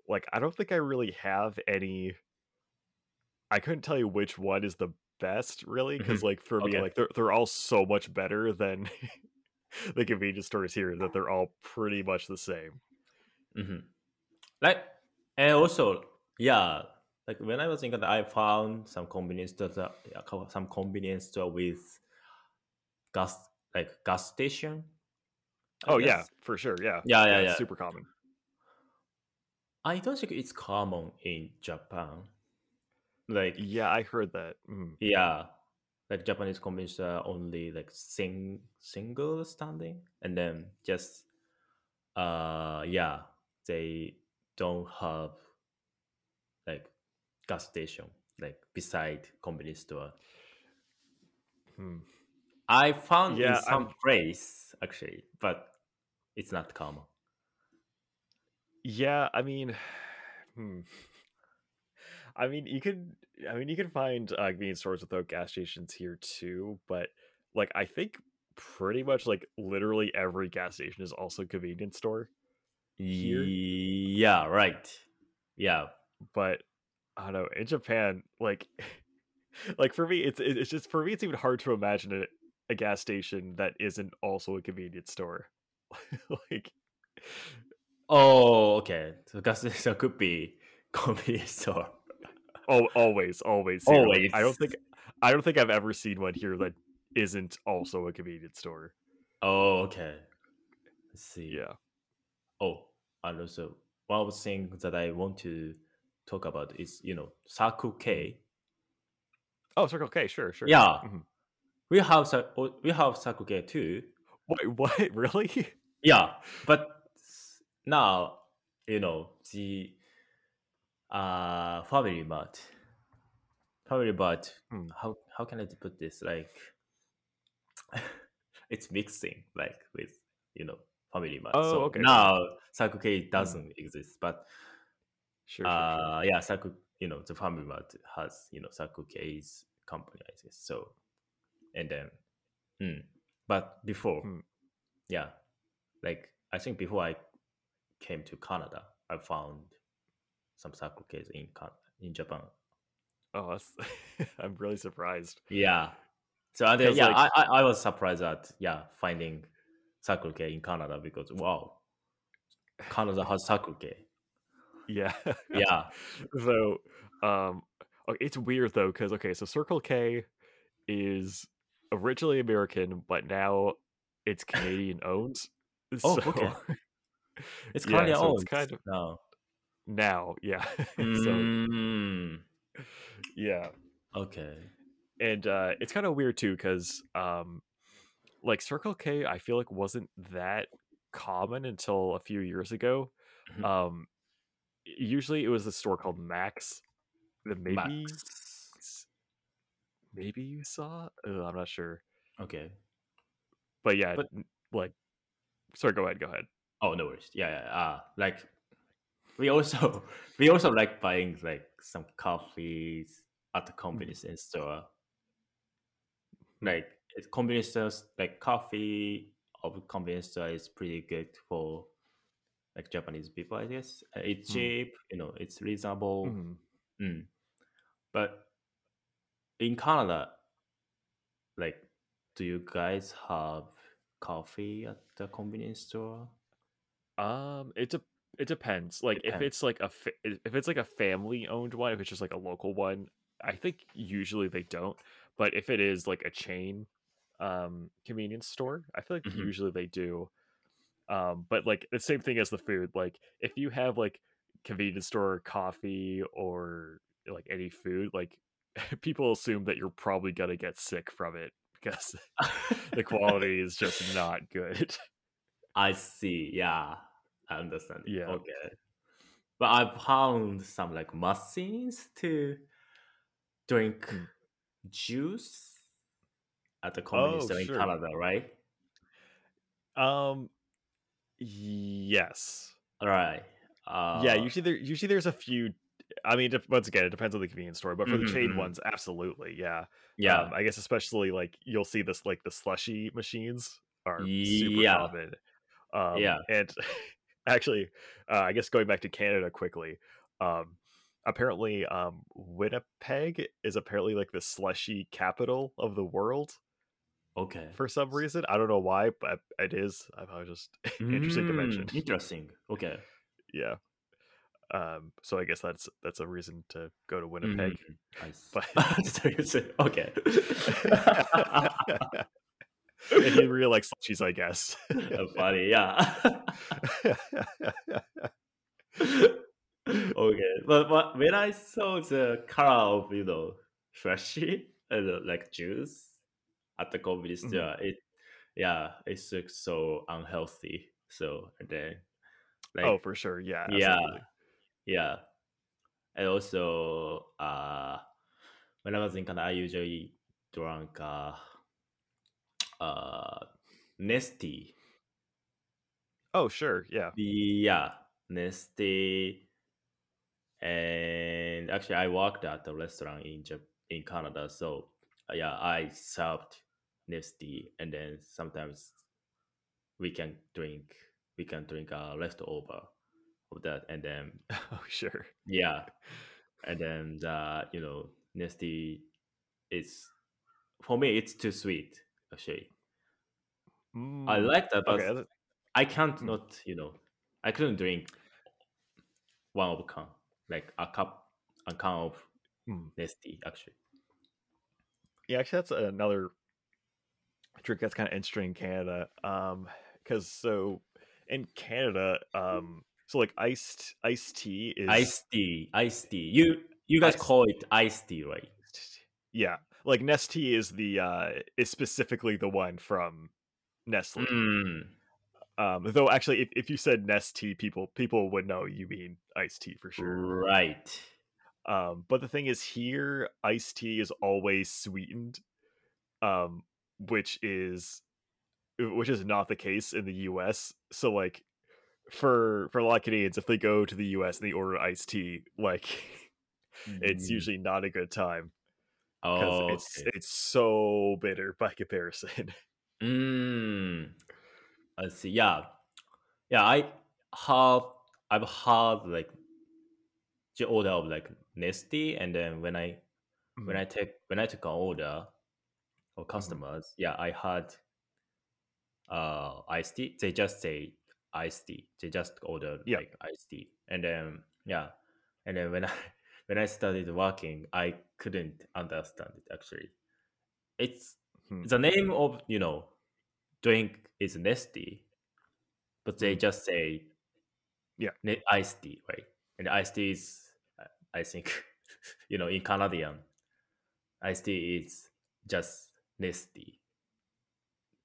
like I don't think I really have any. I couldn't tell you which one is the best, really, because Mhm. like for me, like they're they're all so much better than the convenience stores here that they're all pretty much the same. Mm-hmm. Like, and also, yeah, like when I was in Canada, I found some convenience store, that- yeah, co- some convenience store with gas, like gas station, I Oh yeah, for sure. Yeah, Yeah, yeah, yeah, yeah. super common. I don't think it's common in Japan. Like, Yeah, I heard that. Mm. yeah, like Japanese convenience are only like sing single standing, and then just uh yeah they don't have like gas station like beside convenience store Hmm. i found in some I'm. place actually but it's not common Yeah, I mean, hmm. I mean, you could. I mean, you can find uh, convenience stores without gas stations here too, but like, I think pretty much like literally every gas station is also a convenience store here. yeah right yeah But I don't know. In Japan, like, like for me, it's it's just for me, it's even hard to imagine a, a gas station that isn't also a convenience store. like, oh okay so gas station could be convenience store oh, always, always. Like, I don't think, I don't think I've ever seen one here that isn't also a convenience store. oh okay let's see Yeah. Oh, and also one of the things that I want to talk about is you know Circle. K. Oh, Circle K, sure, sure. Yeah, Mhm. we have oh, we have Circle K too. Wait, what? Really? Yeah, but now you know the uh Family Mart. Family Mart. Hmm. How how can I put this? Like it's mixing like with you know Family Mart. Oh, So okay, now Circle K Mhm. doesn't exist, but Sure, sure, sure. uh yeah circle you know the family mart has you know circle k's company i guess so and then mm. but before Hmm. yeah like i think before i came to canada i found some circle k's in in japan Oh, I'm really surprised yeah so and then, yeah like, I, I was surprised at yeah finding circle k in canada because wow canada has circle k yeah. yeah so, um, it's weird though because okay, so Circle K is originally American, but now it's Canadian owned. Oh, So okay. It's yeah, Canadian so it's owned kind of now. Now, yeah. so Mm, yeah, okay. and uh, it's kind of weird too because um, like Circle K, I feel like wasn't that common until a few years ago. Mhm. Um, usually it was a store called Mac's that maybe Mac's. maybe you saw. Ugh, I'm not sure, Okay. but yeah, But like sorry, go ahead, go ahead. oh, no worries. Yeah, yeah. Ah, like we also we also like buying like some coffees at the convenience store. mhm, Like it's convenience stores, like coffee of convenience store is pretty good for like Japanese people, I guess. Uh, It's mhm, cheap, you know, it's reasonable. mhm. Mm. But in Canada, like, do you guys have coffee at the convenience store? Um, it de- it depends. Like if it's like a fa- if it's like a family owned one, if it's just like a local one, I think usually they don't. But if it is like a chain um convenience store, I feel like Mhm. usually they do. Um, but like the same thing as the food. Like if you have like convenience store coffee or like any food, like people assume that you're probably gonna get sick from it because the quality is just not good. I see. Yeah, I understand. yeah. Okay. But I found some like machines to drink Mm. juice at the convenience Oh, store in sure. Canada, right? Um, yes. All right. Yeah, Uh, usually there usually there's a few I mean, once again, it depends on the convenience store, but for the mhm, chain mhm. ones, absolutely, yeah. Um, Yeah. I guess especially like you'll see this like the slushy machines are super Yeah. common. Um, Yeah. and actually, uh, I guess going back to Canada quickly, um, apparently, um, Winnipeg is apparently like the slushy capital of the world Okay. for some reason. I don't know why, but it is. I was just interesting to mention. Mm, interesting. Okay. yeah. Um, so I guess that's that's a reason to go to. Winnipeg. I see. But Okay. And he really likes slushies, I guess. Funny. Yeah. okay, but, but when I saw the color of you know flashy and uh, like juice at the convenience Mhm. store, it yeah, it looks so unhealthy. So and then oh, like for sure. Yeah, yeah, absolutely. yeah, and also uh when I was in Canada, I usually drank uh uh Nestea. Oh, sure. Yeah. Yeah, Nestea. and actually i worked at a restaurant in Jap- in canada so uh, yeah i served Nestea and then sometimes we can drink we can drink a leftover of that and then Oh, sure. yeah and then uh, you know Nestea is for me it's too sweet actually i Mm, like that but okay. i can't Mm. not you know i couldn't drink one of a can like a cup a can of mm. Nestea actually Yeah, actually, that's another drink that's kind of interesting in Canada. Um, because so in Canada, um, so like iced iced tea is iced tea, iced tea. You you guys Iced- call it iced tea, right? yeah, like Nestea is the uh is specifically the one from Nestle. Mm. Um, though actually, if, if you said Nest tea, people people would know you mean iced tea for sure. Right. Um, but the thing is, here iced tea is always sweetened, um, which is which is not the case in the U.S. So like for for a lot of Canadians, if they go to the U.S. and they order iced tea, like it's Mm. usually not a good time because Oh, it's okay. it's so bitter by comparison. Mm. I see. Yeah, yeah. I have I've had like the order of like Nestea, and then when I when Mhm. I take when I took an order for customers, yeah, I had uh iced tea. They just say iced tea. They just order Yeah. like iced tea, and then yeah, and then when I when I started working, I couldn't understand it actually. It's Hmm. the name of you know drink is Nestea, but they Mm. just say Yeah. iced tea, right? And iced tea is, uh, I think, you know, in Canadian, iced tea is just Nestea.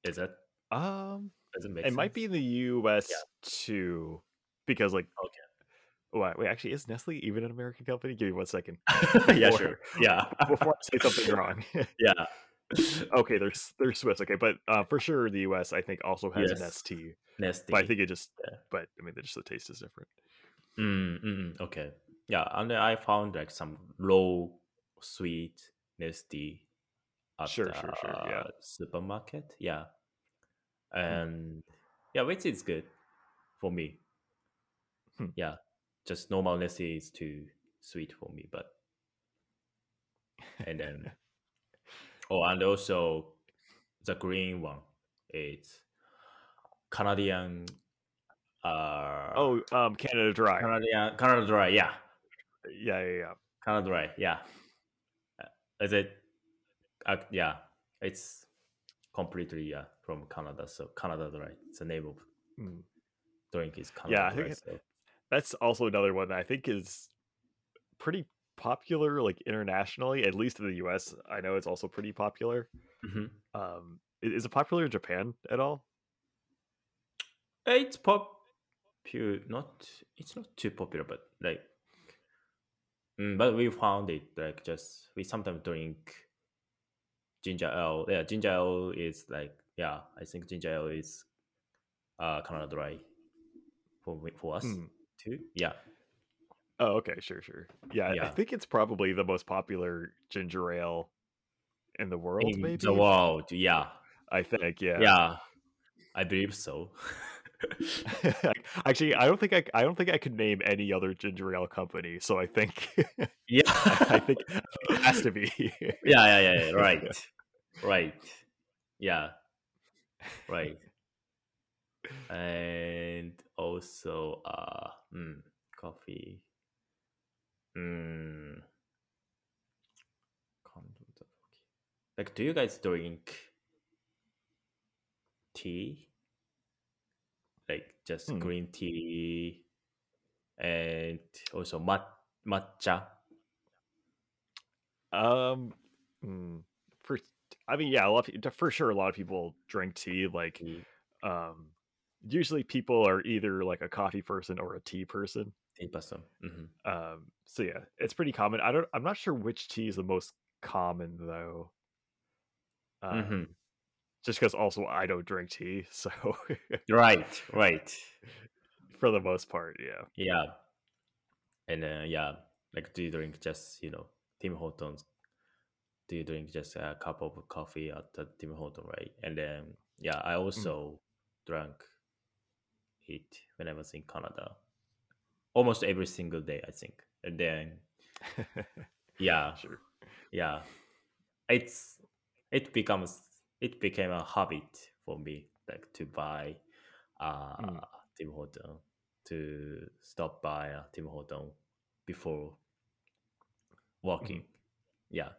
Is that Um, does it it might be in the U.S. too, because like, Okay. Wait, wait, actually, is Nestle even an American company? Give me one second yeah, sure. Yeah. before I say something wrong. yeah. okay, they're they're Swiss. Okay, but uh, for sure, the U.S. I think also has an Yes. ST, Nestea. but I think it just, Yeah. but I mean, just the taste is different. Mm, mm, okay. Yeah, and I found like some low sweet Nestea at Sure, sure, sure, yeah. the supermarket. Yeah. And yeah, which is good for me. Hmm. Yeah. Just normal Nestea is too sweet for me, but and then oh and also the green one is Canadian uh Oh, um, Canada Dry. Canadian Canada Dry, yeah. Yeah, yeah, yeah. Canada Dry, yeah. Is it? Uh, yeah, it's completely yeah from Canada. So Canada Dry, it's the name of Mm. drink is Canada Yeah, I Dry. think So. That's also another one that I think is pretty popular, like internationally, at least in the U.S. I know it's also pretty popular. Mhm. Um, is it popular in Japan at all? It's pop, not it's not too popular, but like, mm, but we found it like just we sometimes drink ginger ale. Yeah, ginger ale is like yeah, I think ginger ale is uh of Dry for for us Hmm. Too. Yeah. Oh, okay, sure, sure. Yeah, I think it's probably the most popular ginger ale in the world. in maybe the world. Yeah, I think, yeah. yeah, I believe so. Actually, I don't think I, I don't think I could name any other ginger ale company. So I think, yeah, I think it has to be. yeah, yeah, yeah, yeah, right, right, yeah, right, and also, uh, mm, coffee. Mm. Like, do you guys drink tea? Like just Hmm. green tea and also mat matcha. Um, mm, for I mean, yeah, a lot of, for sure, a lot of people drink tea. Like, Tea, um, usually people are either like a coffee person or a tea person. tea person. hmm Um, so yeah, it's pretty common. I don't, I'm not sure which tea is the most common though. Um, Mhm. just because also I don't drink tea, so Right, right. for the most part, yeah. Yeah. And uh, yeah, like do you drink just, you know, Tim Hortons? Do you drink just a cup of coffee at the Tim Horton, right? And then yeah, I also drank it when I was in Canada. Almost every single day, I think. And then yeah, sure. yeah it's it becomes it became a habit for me like to buy uh Mm. tim horton to stop by uh, tim horton before walking yeah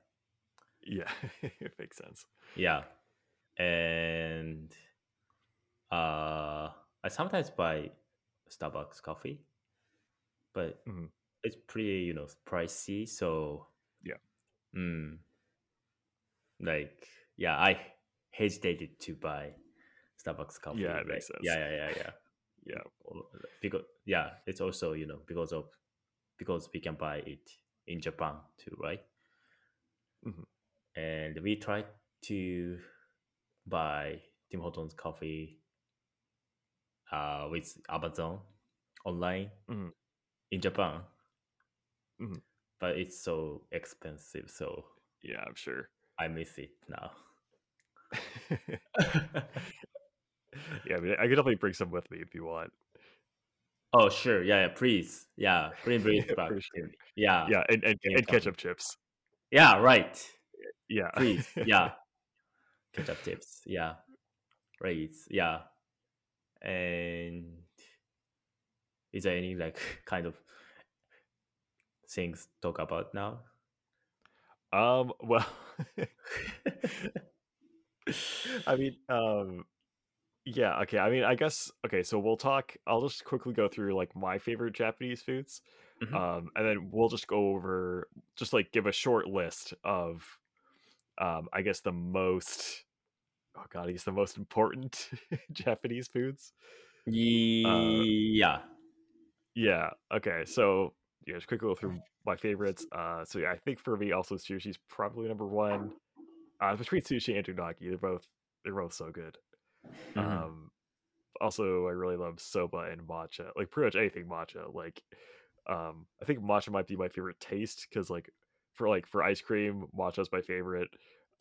Yeah, it makes sense. yeah and uh i sometimes buy starbucks coffee but Mhm. it's pretty you know pricey so Yeah. mm, like yeah i hesitated to buy starbucks coffee Yeah, it makes sense. yeah yeah yeah yeah Yeah. Because yeah it's also you know because of because we can buy it in japan too right Mhm. and we tried to buy tim hortons coffee uh with amazon online Mhm. in japan Mhm. but it's so expensive so Yeah, I'm sure. i miss it now yeah, I mean, I could definitely bring some with me if you want. oh sure yeah, yeah please yeah bring bring it back sure. yeah Yeah, and and, and ketchup chips. yeah right Yeah, please yeah ketchup chips. yeah please yeah and is there any like kind of things talk about now? Um, well, I mean, um, yeah, okay. I mean, I guess okay. So we'll talk. I'll just quickly go through like my favorite Japanese foods, Mhm. um, and then we'll just go over, just like give a short list of, um, I guess the most. Oh God, he's the most important Japanese foods. Uh, Yeah. yeah. Okay. So yeah, just quickly go through my favorites. Uh, so yeah, I think for me, also sushi's probably number one. Uh, between sushi and unagi, they're both they're both so good. Mhm. Um, also, I really love soba and matcha. Like pretty much anything matcha. Like, um, I think matcha might be my favorite taste because like for like for ice cream, matcha is my favorite.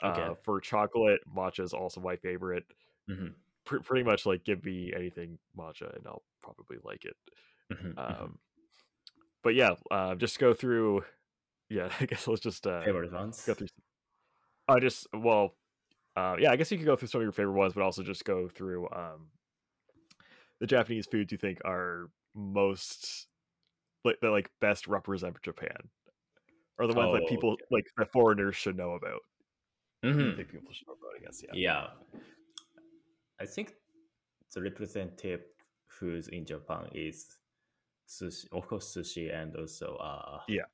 Okay. Uh, for chocolate, matcha is also my favorite. Mhm. Pr- pretty much like give me anything matcha and I'll probably like it. Mhm. Mhm. Um, but yeah, uh, just go through. Yeah, I guess let's just uh, Favorite go through. some- I just well, uh, yeah, I guess you could go through some of your favorite ones, but also just go through um, the Japanese foods you think are most like that like best represent Japan, or the ones that Oh, people like that foreigners should know about. You Mhm. think people should? I yeah. Yeah. I think the representative foods in Japan is sushi, of course, sushi, and also uh, Yeah.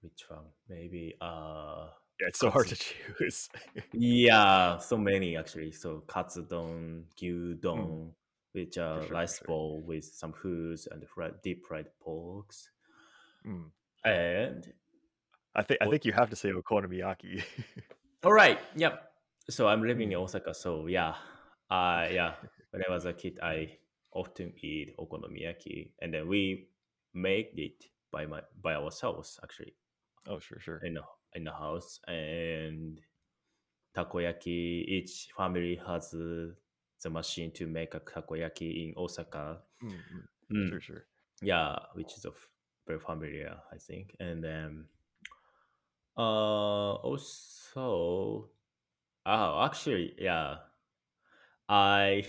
which one? Maybe uh, Yeah, it's so hard to choose. yeah, so many actually. So katsudon, gyudon, which are Mm. sure, rice sure. bowl with some foods and fried, deep fried porks, Mm. and I think I think you have to say okonomiyaki. All right. Yep. So I'm living in Mm. Osaka. So yeah, uh, yeah. When I was a kid, I often eat okonomiyaki, and then we make it by my by ourselves actually oh sure, sure. in the in the house. And takoyaki, each family has the machine to make a takoyaki in Osaka. Mm, mm, Sure, sure. Yeah, which is of very familiar, I think. And then uh also Oh, actually, yeah. I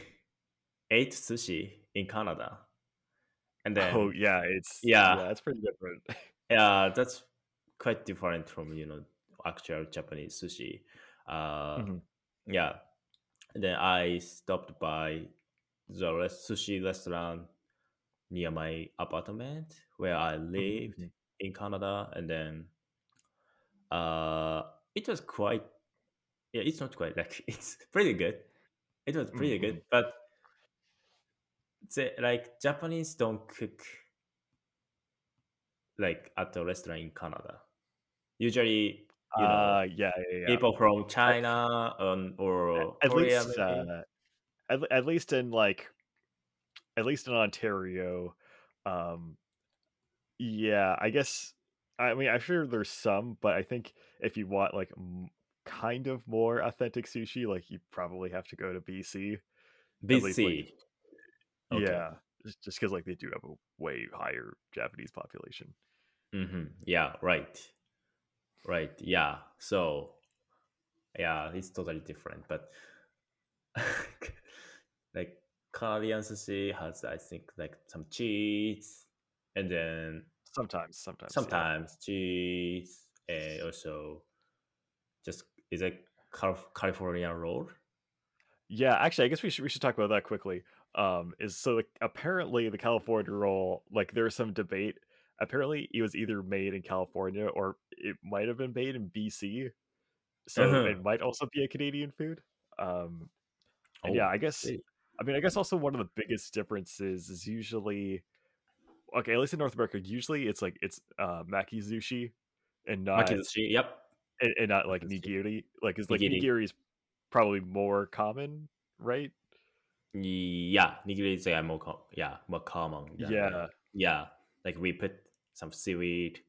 ate sushi in Canada. And then oh yeah, it's yeah. yeah, it's pretty different. yeah, that's quite different from, you know, actual Japanese sushi. Uh Mhm. yeah. And then I stopped by the res- sushi restaurant near my apartment where I lived mhm. in Canada and then uh it was quite yeah, it's not quite like it's pretty good. It was pretty Mhm. good, but the, like Japanese don't cook like at a restaurant in Canada. Usually, you know, Uh, yeah, yeah, yeah. people from China um, or At Korea, least, uh, at, at least in like, at least in Ontario, um, yeah, I guess. I mean, I'm sure there's some, but I think if you want like m- kind of more authentic sushi, like you probably have to go to BC. At least, like, BC. Okay. Yeah, just because like they do have a way higher Japanese population. hmm Yeah, right. Right. Yeah. So, yeah, it's totally different. But like Korean sushi has, I think, like some cheese and then Sometimes, sometimes, yeah. sometimes cheese and also just is a Calif- California roll. Yeah, actually, I guess we should we should talk about that quickly. Um, is so like apparently the California roll, like there's some debate. Apparently, it was either made in California or it might have been made in BC. So Uh-huh. it might also be a Canadian food. Um, and yeah, Oh, I guess? I mean I guess also one of the biggest differences is usually okay, at least in North America, usually it's like it's uh makizushi and not Makizushi. Yep. and, and not like nigiri. Like is like Nigiri. is probably more common, right? Yeah, nigiri is yeah, more com- yeah more common. Than, Yeah. yeah. Like we put some seaweed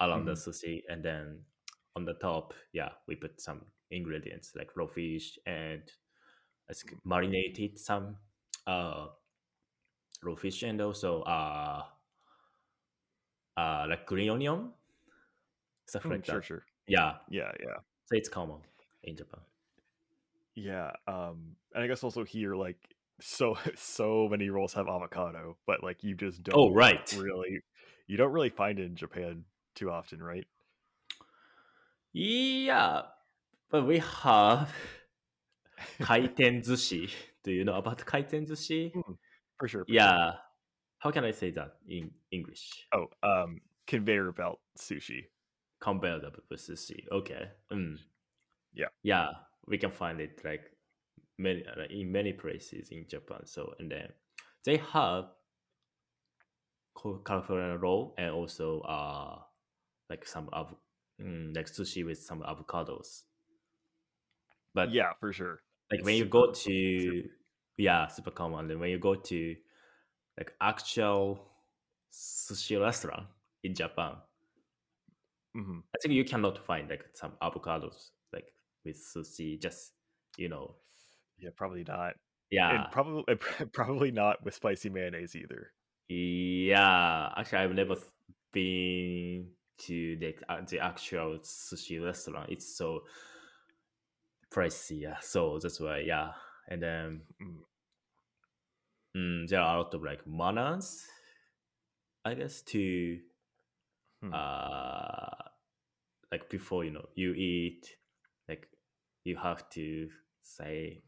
around the Mhm. sushi, and then on the top, yeah, we put some ingredients like raw fish and think marinated some uh raw fish and also uh uh like green onion stuff Mm, like sure, that. sure. Yeah, Yeah, yeah. so it's common in Japan. Yeah. Um, and I guess also here, like so so many rolls have avocado, but like you just don't Oh right. really you don't really find it in Japan too often, right? Yeah, but we have kaiten zushi. Do you know about kaiten zushi? Mm, for sure. For Yeah. How can I say that in English? Oh, um, conveyor belt sushi. Conveyor belt sushi. Okay. Mm. Yeah. Yeah, we can find it like many uh, in many places in Japan. So and then they have California roll and also uh like some av- mm, like sushi with some avocados. But Yeah, for sure. like It's when you go to yeah super common. And when you go to like actual sushi restaurant in japan Mhm. i think you cannot find like some avocados like with sushi just you know. Yeah, probably not. yeah. And probably probably not with spicy mayonnaise either. yeah. Actually i've never been to the, uh, the actual sushi restaurant. It's so pricey yeah. So that's why yeah and then Mm. mm, there are a lot of like manners i guess to Hmm. uh like before you know you eat like you have to say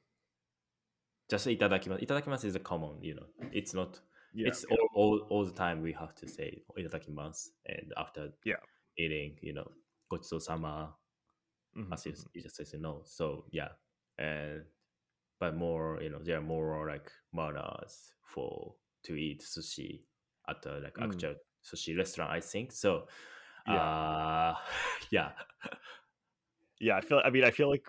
just itadakimasu itadakimasu is a common you know it's not Yeah, it's yeah. all, all all the time we have to say itadakimasu and after Yeah. eating you know gochiso sama Mhm, as you, mhm. you just say no so yeah and but more you know there are more like manners for to eat sushi at a like Mm. actual sushi restaurant i think so Yeah. uh yeah Yeah, I feel. I mean, I feel like,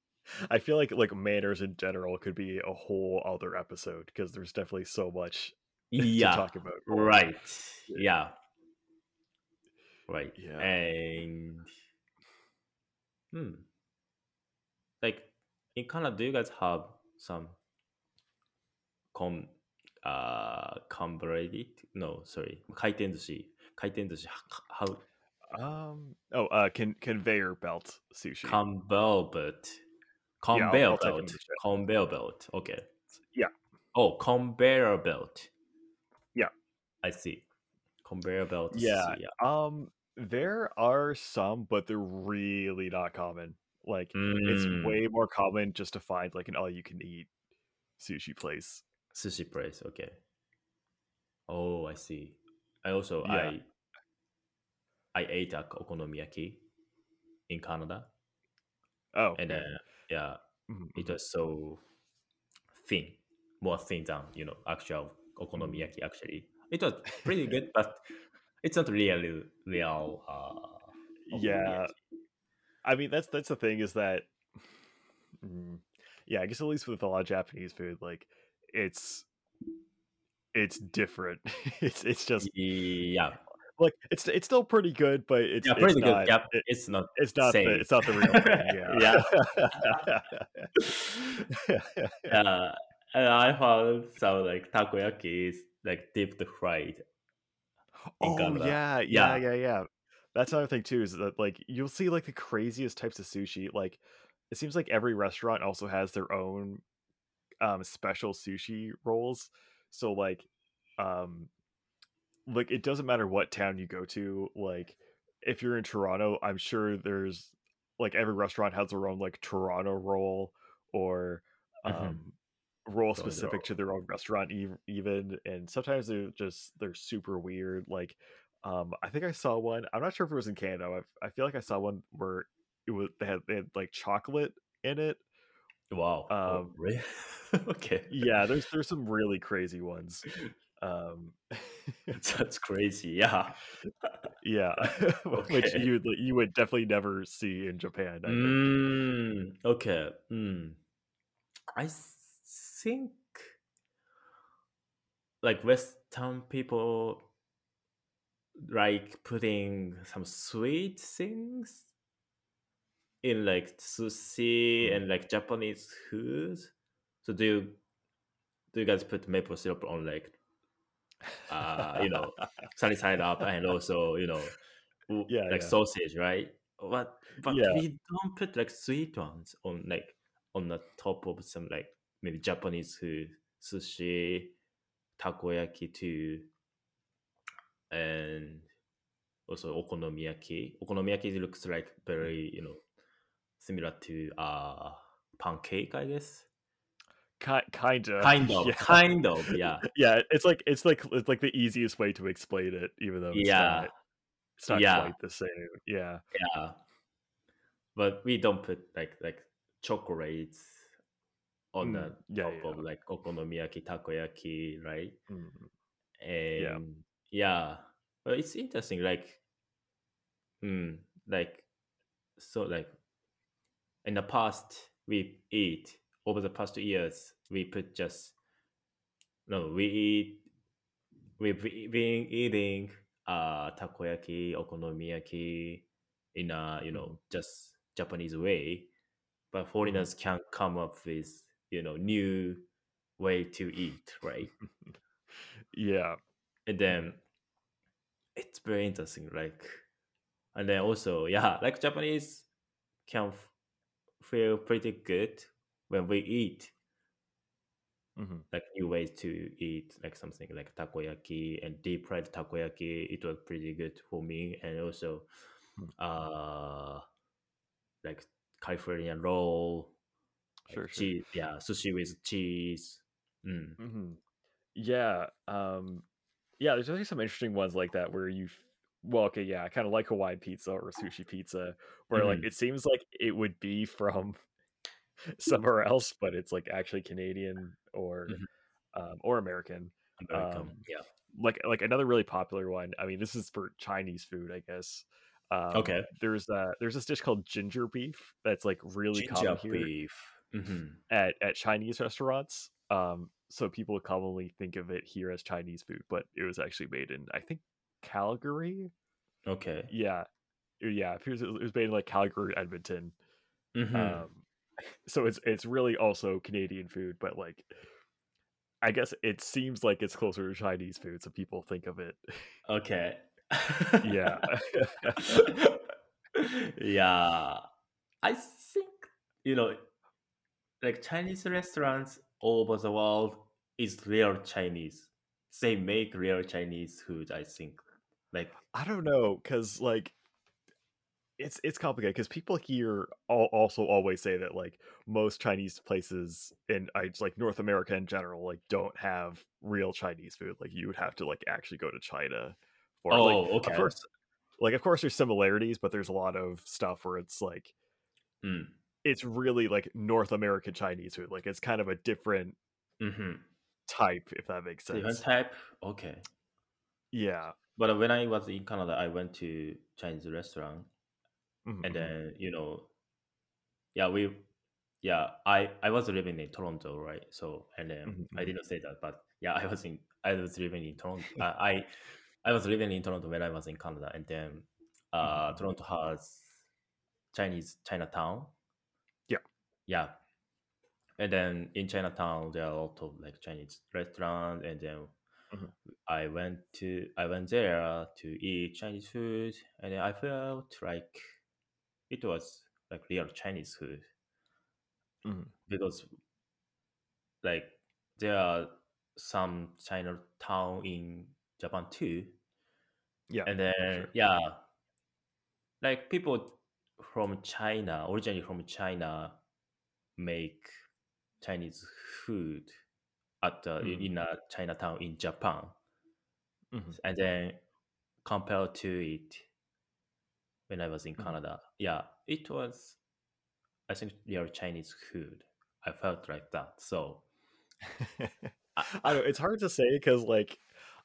I feel like like manners in general could be a whole other episode because there's definitely so much yeah to talk about. right yeah right Yeah. and hmm like in canada do you guys have some com uh converted no sorry kaiten sushi kaiten sushi how Um. Oh, uh, con- conveyor belt sushi. conveyor belt Yeah, I'll- conveyor I'll type it in belt conveyor belt okay Yeah. oh conveyor belt Yeah. i see conveyor belt Yeah. yeah Um. There are some, but they're really not common. Like it's Mm. way more common just to find like an all-you-can-eat sushi place. sushi place okay oh i see i also Yeah. i i ate a okonomiyaki in canada Oh. and okay. uh, yeah Mhm, it mhm. was so thin more thin than you know actual Mm. okonomiyaki actually it was pretty good but it's not really real uh Yeah. I mean, that's that's the thing is that, Mm, yeah, I guess at least with a lot of Japanese food, like it's it's different. it's it's just yeah like it's it's still pretty good, but it's yeah it's pretty good not yeah it- it's not it's not the it's not the real thing. Yeah. uh, and i found some like takoyaki is like deep fried oh yeah, Yeah. yeah, yeah, yeah. That's another thing too is that like you'll see like the craziest types of sushi. Like it seems like every restaurant also has their own um special sushi rolls. So like um like it doesn't matter what town you go to, like if you're in Toronto, I'm sure there's like every restaurant has their own like Toronto roll or Mhm. um roll Toronto specific to their own restaurant ev- even and sometimes they're just they're super weird like um i think i saw one i'm not sure if it was in canada i, I feel like i saw one where it was they had, they had like chocolate in it wow oh, Um, really? okay yeah there's there's some really crazy ones um that's crazy yeah yeah which you would you would definitely never see in japan I. Mm, okay. Mm. I think like Western people like putting some sweet things in like sushi Mm. and like Japanese food. So do you do you guys put maple syrup on like uh you know sunny side up and also you know Yeah, like yeah. sausage right but but Yeah. we don't put like sweet ones on like on the top of some like maybe japanese food sushi takoyaki too and also okonomiyaki. Okonomiyaki looks like very you know similar to uh pancake, I guess. Ki- kind of. Kind of, Yeah. kind of, yeah, Yeah, it's like it's like it's like the easiest way to explain it, even though it's yeah, not it's not yeah, quite the same. Yeah. yeah. But we don't put like like chocolates on Mm, the yeah, top yeah. of like okonomiyaki, takoyaki, right? Mm, yeah. And yeah, but it's interesting. Like, mm, like so like in the past we eat over the past two years we put just no we eat we've been eating uh takoyaki okonomiyaki in a you know just japanese way but foreigners can come up with you know new way to eat right Yeah. And then it's very interesting like and then also yeah like japanese can f- feel pretty good when we eat hmm like new ways to eat like something like takoyaki and deep fried takoyaki it was pretty good for me and also Mm. uh like california roll like Sure, sure. cheese yeah sushi with cheese mm. hmm Yeah. Um yeah, there's actually some interesting ones like that where you well, okay, yeah, kind of like Hawaiian pizza or sushi pizza, where like Mhm. it seems like it would be from somewhere else, but it's like actually Canadian or Mhm. um, or American. american Um, yeah like like another really popular one. I mean, this is for Chinese food, I guess. Um, okay there's uh there's this dish called ginger beef that's like really ginger common here beef hmm at at Chinese restaurants. Um, so people commonly think of it here as Chinese food, but it was actually made in I think Calgary. okay Yeah, Uh, yeah. It was, it was made in like Calgary, Edmonton. hmm Um, so it's it's really also Canadian food, but like I guess it seems like it's closer to Chinese food, so people think of it. okay Yeah. yeah i think you know like chinese restaurants all over the world is real chinese they make real chinese food i think like I don't know, cause like it's it's complicated because people here al- also always say that like most Chinese places in I like North America in general like don't have real Chinese food. Like you would have to like actually go to China for it. like oh of okay course like of course there's similarities, but there's a lot of stuff where it's like mm. It's really like North American Chinese food. Like it's kind of a different hmm type, if that makes sense. different type okay Yeah. but when i was in canada i went to chinese restaurant Mhm, and then you know yeah we yeah i i was living in toronto right so and then Mhm, i mhm. didn't say that but yeah i was in i was living in toronto uh, i i was living in toronto when i was in canada and then uh Mhm. toronto has chinese chinatown Yeah. and then in chinatown there are a lot of like chinese restaurants and then Mhm. i went to i went there to eat chinese food and then i felt like it was like real chinese food Mhm. because like there are some chinatown in japan too Yeah. and then sure. yeah like people from china originally from china make chinese food at the, Mhm. in a chinatown in japan Mhm. and then compared to it when i was in Mhm. canada yeah it was i think real chinese food i felt like that so I, I don't. It's hard to say because, like,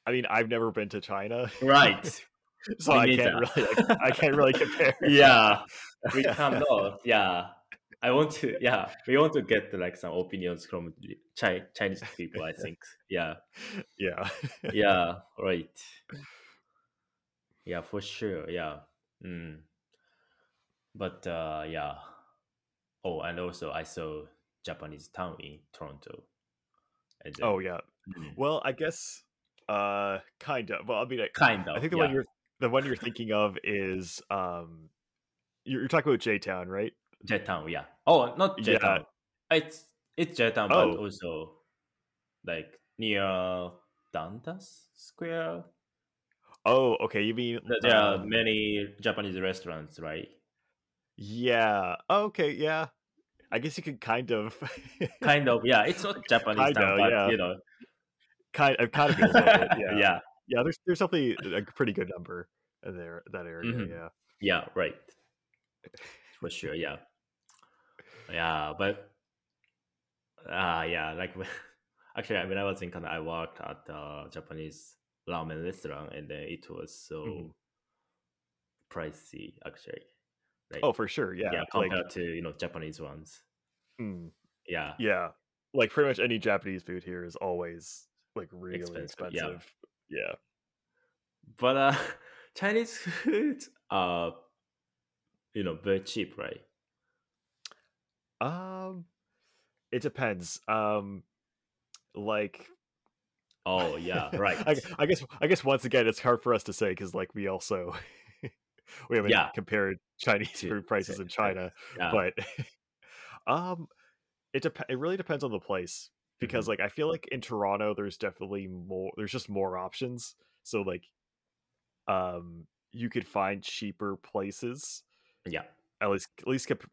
I mean, I've never been to China, right so I can't really, like, I can't really compare. yeah we cannot yeah i want to yeah we want to get like some opinions from Chi- chinese people i think yeah yeah. yeah right yeah for sure yeah mm. but uh yeah oh and also i saw japanese town in toronto Oh yeah. mm, Well, I guess, uh, kind of. Well, I mean, I, kind of. I think the one you're the one you're thinking of is um, you're, you're talking about J Town, right? J town yeah oh not j Yeah. town it's it's j town but Oh. also like near dundas square Oh, okay. You mean Th- There are um many Japanese restaurants, right? yeah. Okay, yeah. I guess you could kind of Kind of, yeah. It's not Japanese kind town, of, but yeah. you know, Kind it kind of like it. Yeah. yeah, Yeah, there's there's definitely a pretty good number in there that area, hmm yeah. yeah, right, for sure, yeah, yeah. But ah, yeah, like actually, when I was in Canada, I worked at a Japanese ramen restaurant, and then it was so pricey, actually. Like, Oh, for sure, yeah, yeah. Like compared to you know Japanese ones. mm, Yeah, yeah. Like pretty much any Japanese food here is always like really expensive. Yeah, expensive. Yeah. but uh, Chinese food are you know very cheap, right? Um it depends. Um like Oh yeah, right. I, I guess I guess once again it's hard for us to say because like we also we haven't Yeah, compared Chinese food prices in. China, Yeah. but um it dep- it really depends on the place because like I feel like in Toronto there's definitely more there's just more options. So like um you could find cheaper places Yeah. at least at least comp-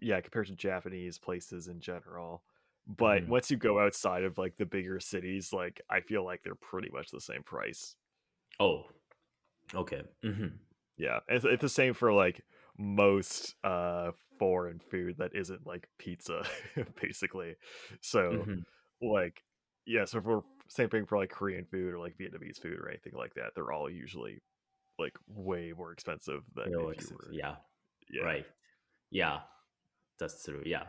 yeah compared to Japanese places in general. But hmm once you go outside of like the bigger cities, like I feel like they're pretty much the same price. Oh, okay. hmm Yeah, it's, it's the same for like most uh foreign food that isn't like pizza, basically. So hmm like yeah, so for same thing for like Korean food or like Vietnamese food or anything like that, they're all usually like way more expensive than if you were Yeah. Yeah. Right. Yeah. That's true. Yeah.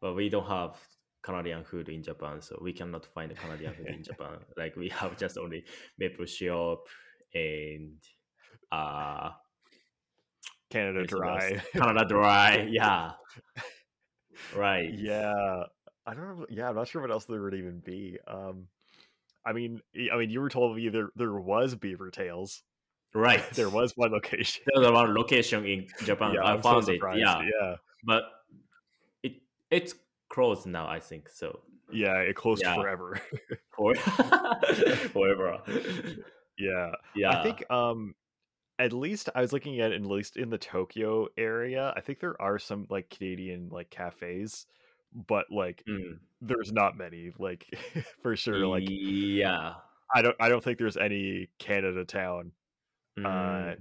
But we don't have Canadian food in Japan, so we cannot find Canadian food in Japan. Like we have just only maple syrup and uh Canada. Dry. Canada Dry. Yeah. Right. yeah. I don't know. Yeah, I'm not sure what else there would even be. Um I mean, I mean, you were told me there there was Beaver Tails. Right. there was one location. There was one location in Japan. yeah, I I'm so found it. Yeah. Yeah, But it it's closed now, I think. So yeah, it closed yeah. forever. For forever. yeah, Yeah. I think um at least I was looking at at least in the Tokyo area. I think there are some like Canadian like cafes, but like Mm. there's not many. Like for sure, like Yeah. I don't I don't think there's any Canada town. Uh, Mm.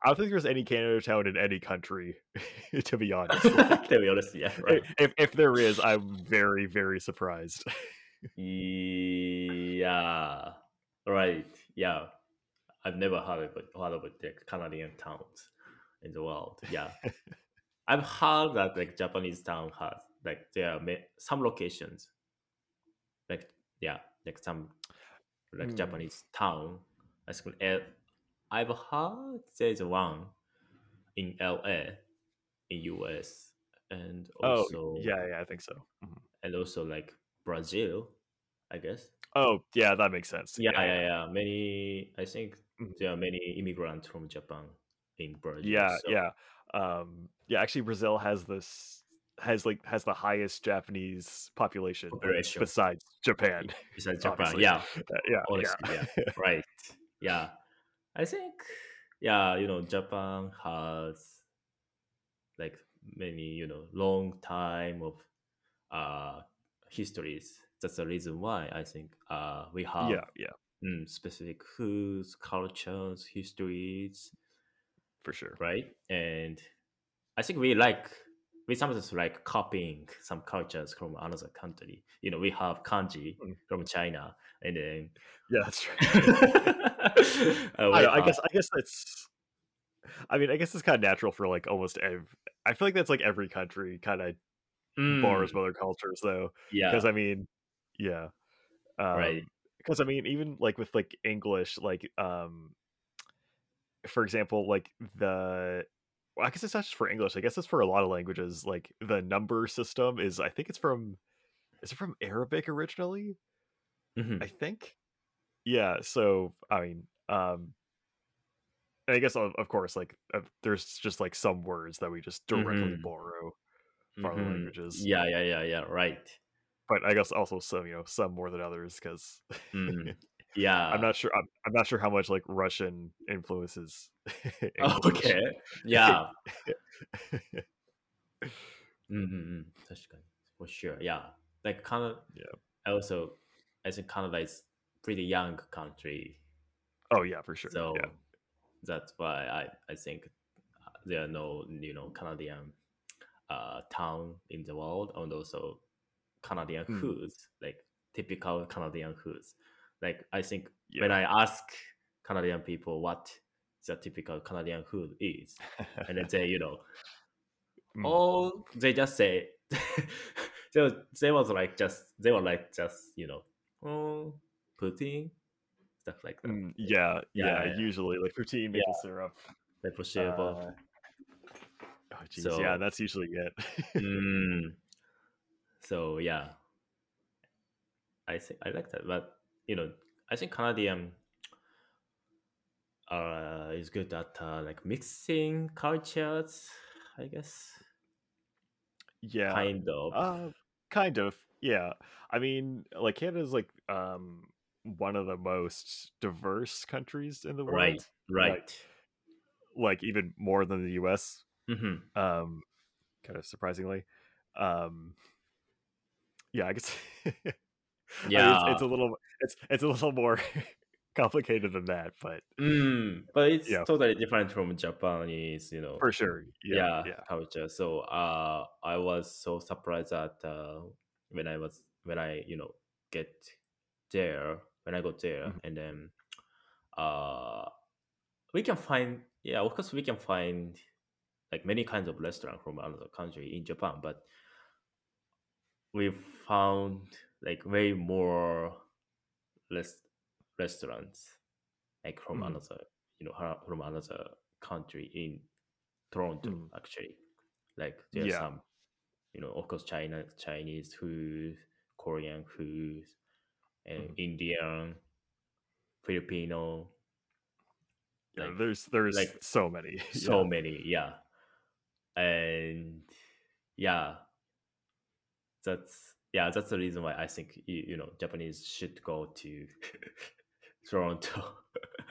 I don't think there's any Canada town in any country, to be honest. Like, to be honest, yeah, right. if if there is, I'm very very surprised. Yeah. Right. Yeah. I've never heard of it, heard of the Canadian towns in the world. Yeah. I've heard that like Japanese town has like there are some locations like yeah like some like Hmm. Japanese town. I think I've heard there's one in LA in US and also Oh also yeah, yeah, I think so. Mhm. and also like Brazil, I guess. Oh yeah, that makes sense. Yeah, Yeah, yeah, yeah. Many I think Mhm. there are many immigrants from Japan in Brazil. yeah, So yeah. Um, yeah, actually, Brazil has this has like has the highest Japanese population population besides Japan. besides Japan. Yeah, Uh, yeah, honestly, yeah. yeah. Right. Yeah. I think yeah, you know, Japan has like many, you know, long time of uh histories. That's the reason why I think uh we have yeah, yeah, mm, specific foods, cultures, histories, for sure. right? And I think we like we sometimes like copying some cultures from another country. You know, we have kanji Mm. from China, and then Yeah, that's right. I, I guess I guess that's. I mean, I guess it's kind of natural for like almost every. I feel like that's like every country kind of borrows mm, from other cultures, though. yeah, Because I mean, yeah. right, Um, because I mean, even like with like English, like um, for example, like the. Well, I guess it's not just for English. I guess it's for a lot of languages. Like the number system is, I think it's from. Is it from Arabic originally? Mhm. I think yeah so i mean um and i guess of, of course like uh, there's just like some words that we just directly mm-hmm. borrow from mm-hmm. languages yeah yeah yeah yeah right but i guess also some you know some more than others because mm-hmm. yeah i'm not sure I'm, I'm, not sure how much like russian influences oh, okay yeah mm-hmm. Mm, for sure yeah like kind of yeah also as a kind of like pretty young country, oh yeah, for sure. so yeah. that's why I I think uh, there are no you know Canadian uh town in the world, and also Canadian Mm. foods like typical Canadian foods. Like I think Yeah. when I ask Canadian people what the typical Canadian food is, and they you know Mm. Oh, they just say they they was like just they were like just you know oh pudding stuff like that. Mm, yeah, Yeah, yeah, yeah. Usually like poutine, maple syrup. Maple syrup. Uh, oh jeez, So- yeah, that's usually it. mm. So yeah, I think I like that, but you know I think Canadian uh is good at uh, like mixing cultures. I guess yeah, kind of. Uh, kind of. Yeah. I mean, like Canada's like um one of the most diverse countries in the world. right, right. Like even more than the US. hmm Um kind of surprisingly. Um yeah, I guess I mean, Yeah, it's, it's a little it's it's a little more complicated than that, but Mm, but it's Yeah. totally different from Japanese, you know. for sure. yeah, Yeah. Yeah. culture. So uh, I was so surprised that uh, when I was when I you know get there when I got there Mhm. and then uh, we can find yeah of course we can find like many kinds of restaurant from another country in Japan, but we found like way more less restaurants like from Mhm. another you know from another country in Toronto Mm. actually like there's Yeah. some you know of course China Chinese food Korean food and Mhm. Indian Filipino Yeah, like, there's there's like, so many. so yeah. many yeah and yeah that's yeah that's the reason why i think you, you know japanese should go to toronto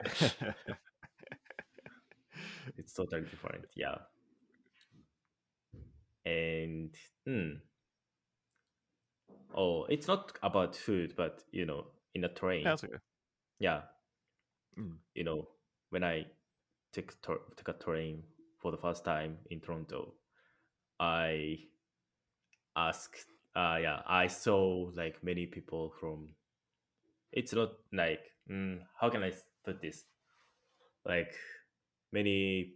it's totally different yeah and hmm. Oh it's not about food but you know in a train That's okay. yeah Mm. you know when i took to- took a train for the first time in toronto i asked uh yeah i saw like many people from it's not like mm, how can I put this like many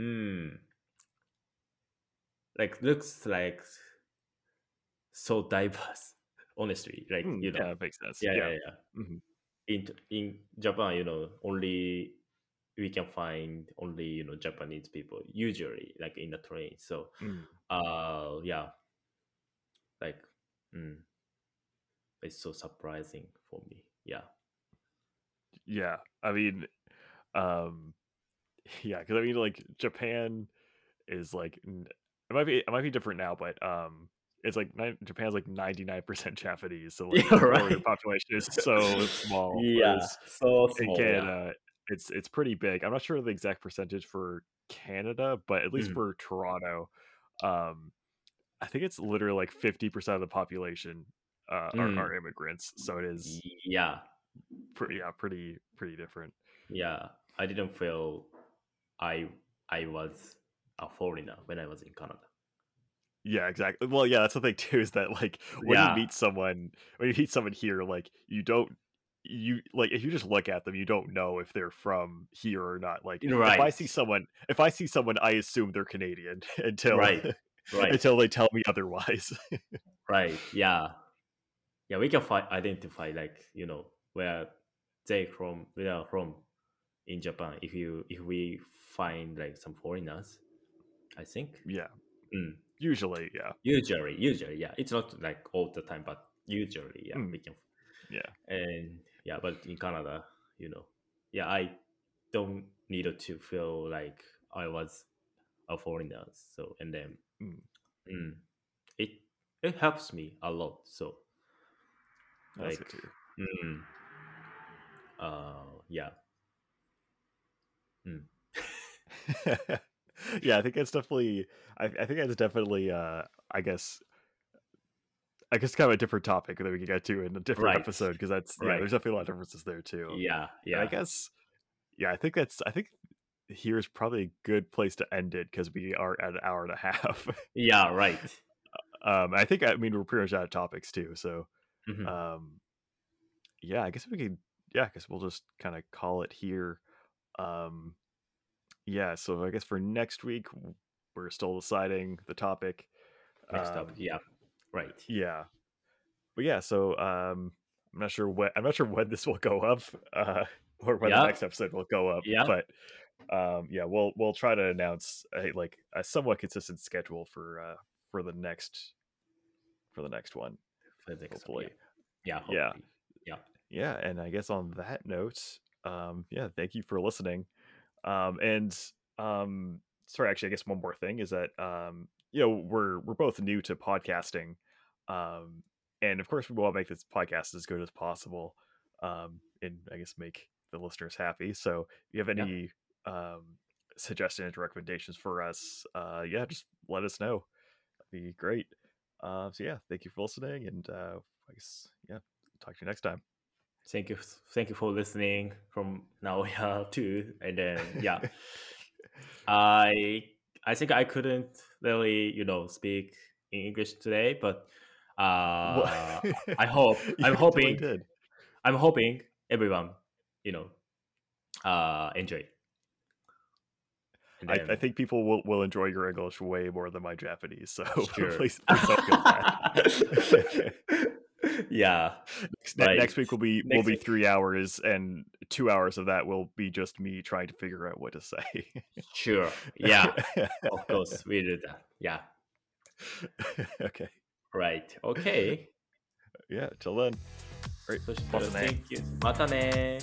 mm, like looks like so diverse honestly like Mm, you know yeah, makes sense. yeah yeah yeah, Mhm. in in Japan, you know, only we can find only you know Japanese people usually like in the train. So Mm. uh yeah, like mm, it's so surprising for me. Yeah, Yeah, I mean, um, yeah, because I mean, like Japan is like it might be it might be different now, but um, it's like Japan's like ninety nine percent Japanese, so like Yeah, the right. population is so small. yeah, so in small. Yeah. It's it's pretty big. I'm not sure the exact percentage for Canada, but at least Mhm. for Toronto, um, I think it's literally like fifty percent of the population uh, are, Mm. are immigrants. So it is Yeah, pretty yeah pretty pretty different. yeah. I didn't feel I I was a foreigner when I was in Canada. Yeah, exactly. Well, yeah, that's the thing too. Is that like when Yeah. you meet someone, when you meet someone here, like you don't, you like if you just look at them, you don't know if they're from here or not. Like if I see someone, if I see someone, I assume they're Canadian until Right. Right. until they tell me otherwise. Right. Yeah. Yeah, we can fi- identify like you know where they from where they are from in Japan. If you if we find like some foreigners, I think. yeah, Mm. usually, yeah, Usually, usually, yeah. It's not like all the time, but usually, yeah, Mm. we can. yeah, And yeah, but in Canada, you know, yeah, I don't need to feel like I was a foreigner. So and then Mm. mm, it it helps me a lot. So that's like. Mm. Uh, yeah. Yeah, I think it's definitely. I, I think that's definitely. Uh, I guess. I guess kind of a different topic that we can get to in a different Right. episode because that's yeah. There's definitely a lot of differences there too. Yeah. And Yeah. I guess. Yeah, I think that's. I think here's probably a good place to end it because we are at an hour and a half. Yeah. Right. um, I think I mean we're pretty much out of topics too. So Mhm. um yeah i guess we could yeah i guess we'll just kind of call it here um yeah so i guess for next week we're still deciding the topic Next um, up. Yeah. Right. yeah but yeah so um i'm not sure when i'm not sure when this will go up uh or when Yeah. the next episode will go up Yeah. but um yeah we'll we'll try to announce a, like a somewhat consistent schedule for uh for the next for the next one the next one, hopefully Yeah. Yeah. hopefully. yeah and i guess on that note um yeah thank you for listening um and um sorry actually i guess one more thing is that um you know we're we're both new to podcasting um and of course we want to make this podcast as good as possible um and i guess make the listeners happy. So if you have Yeah. any um suggestions or recommendations for us uh yeah just let us know. That'd be great. Uh so yeah thank you for listening and uh i guess yeah talk to you next time Thank you. Thank you for listening from now yeah too. And then yeah. I I think I couldn't really, you know, speak in English today, but uh I hope I'm hoping did. I'm hoping everyone, you know, uh enjoy. And I, I think people will, will enjoy your English way more than my Japanese. So Sure. please, please don't feel bad. yeah. next, ne- Right. next week will be will Next be week. three hours, and two hours of that will be just me trying to figure out what to say. Sure. Yeah. of course, we do that. Yeah. okay. Right. Okay. Yeah. Till then. Right. そしたら、またね Thank you. またね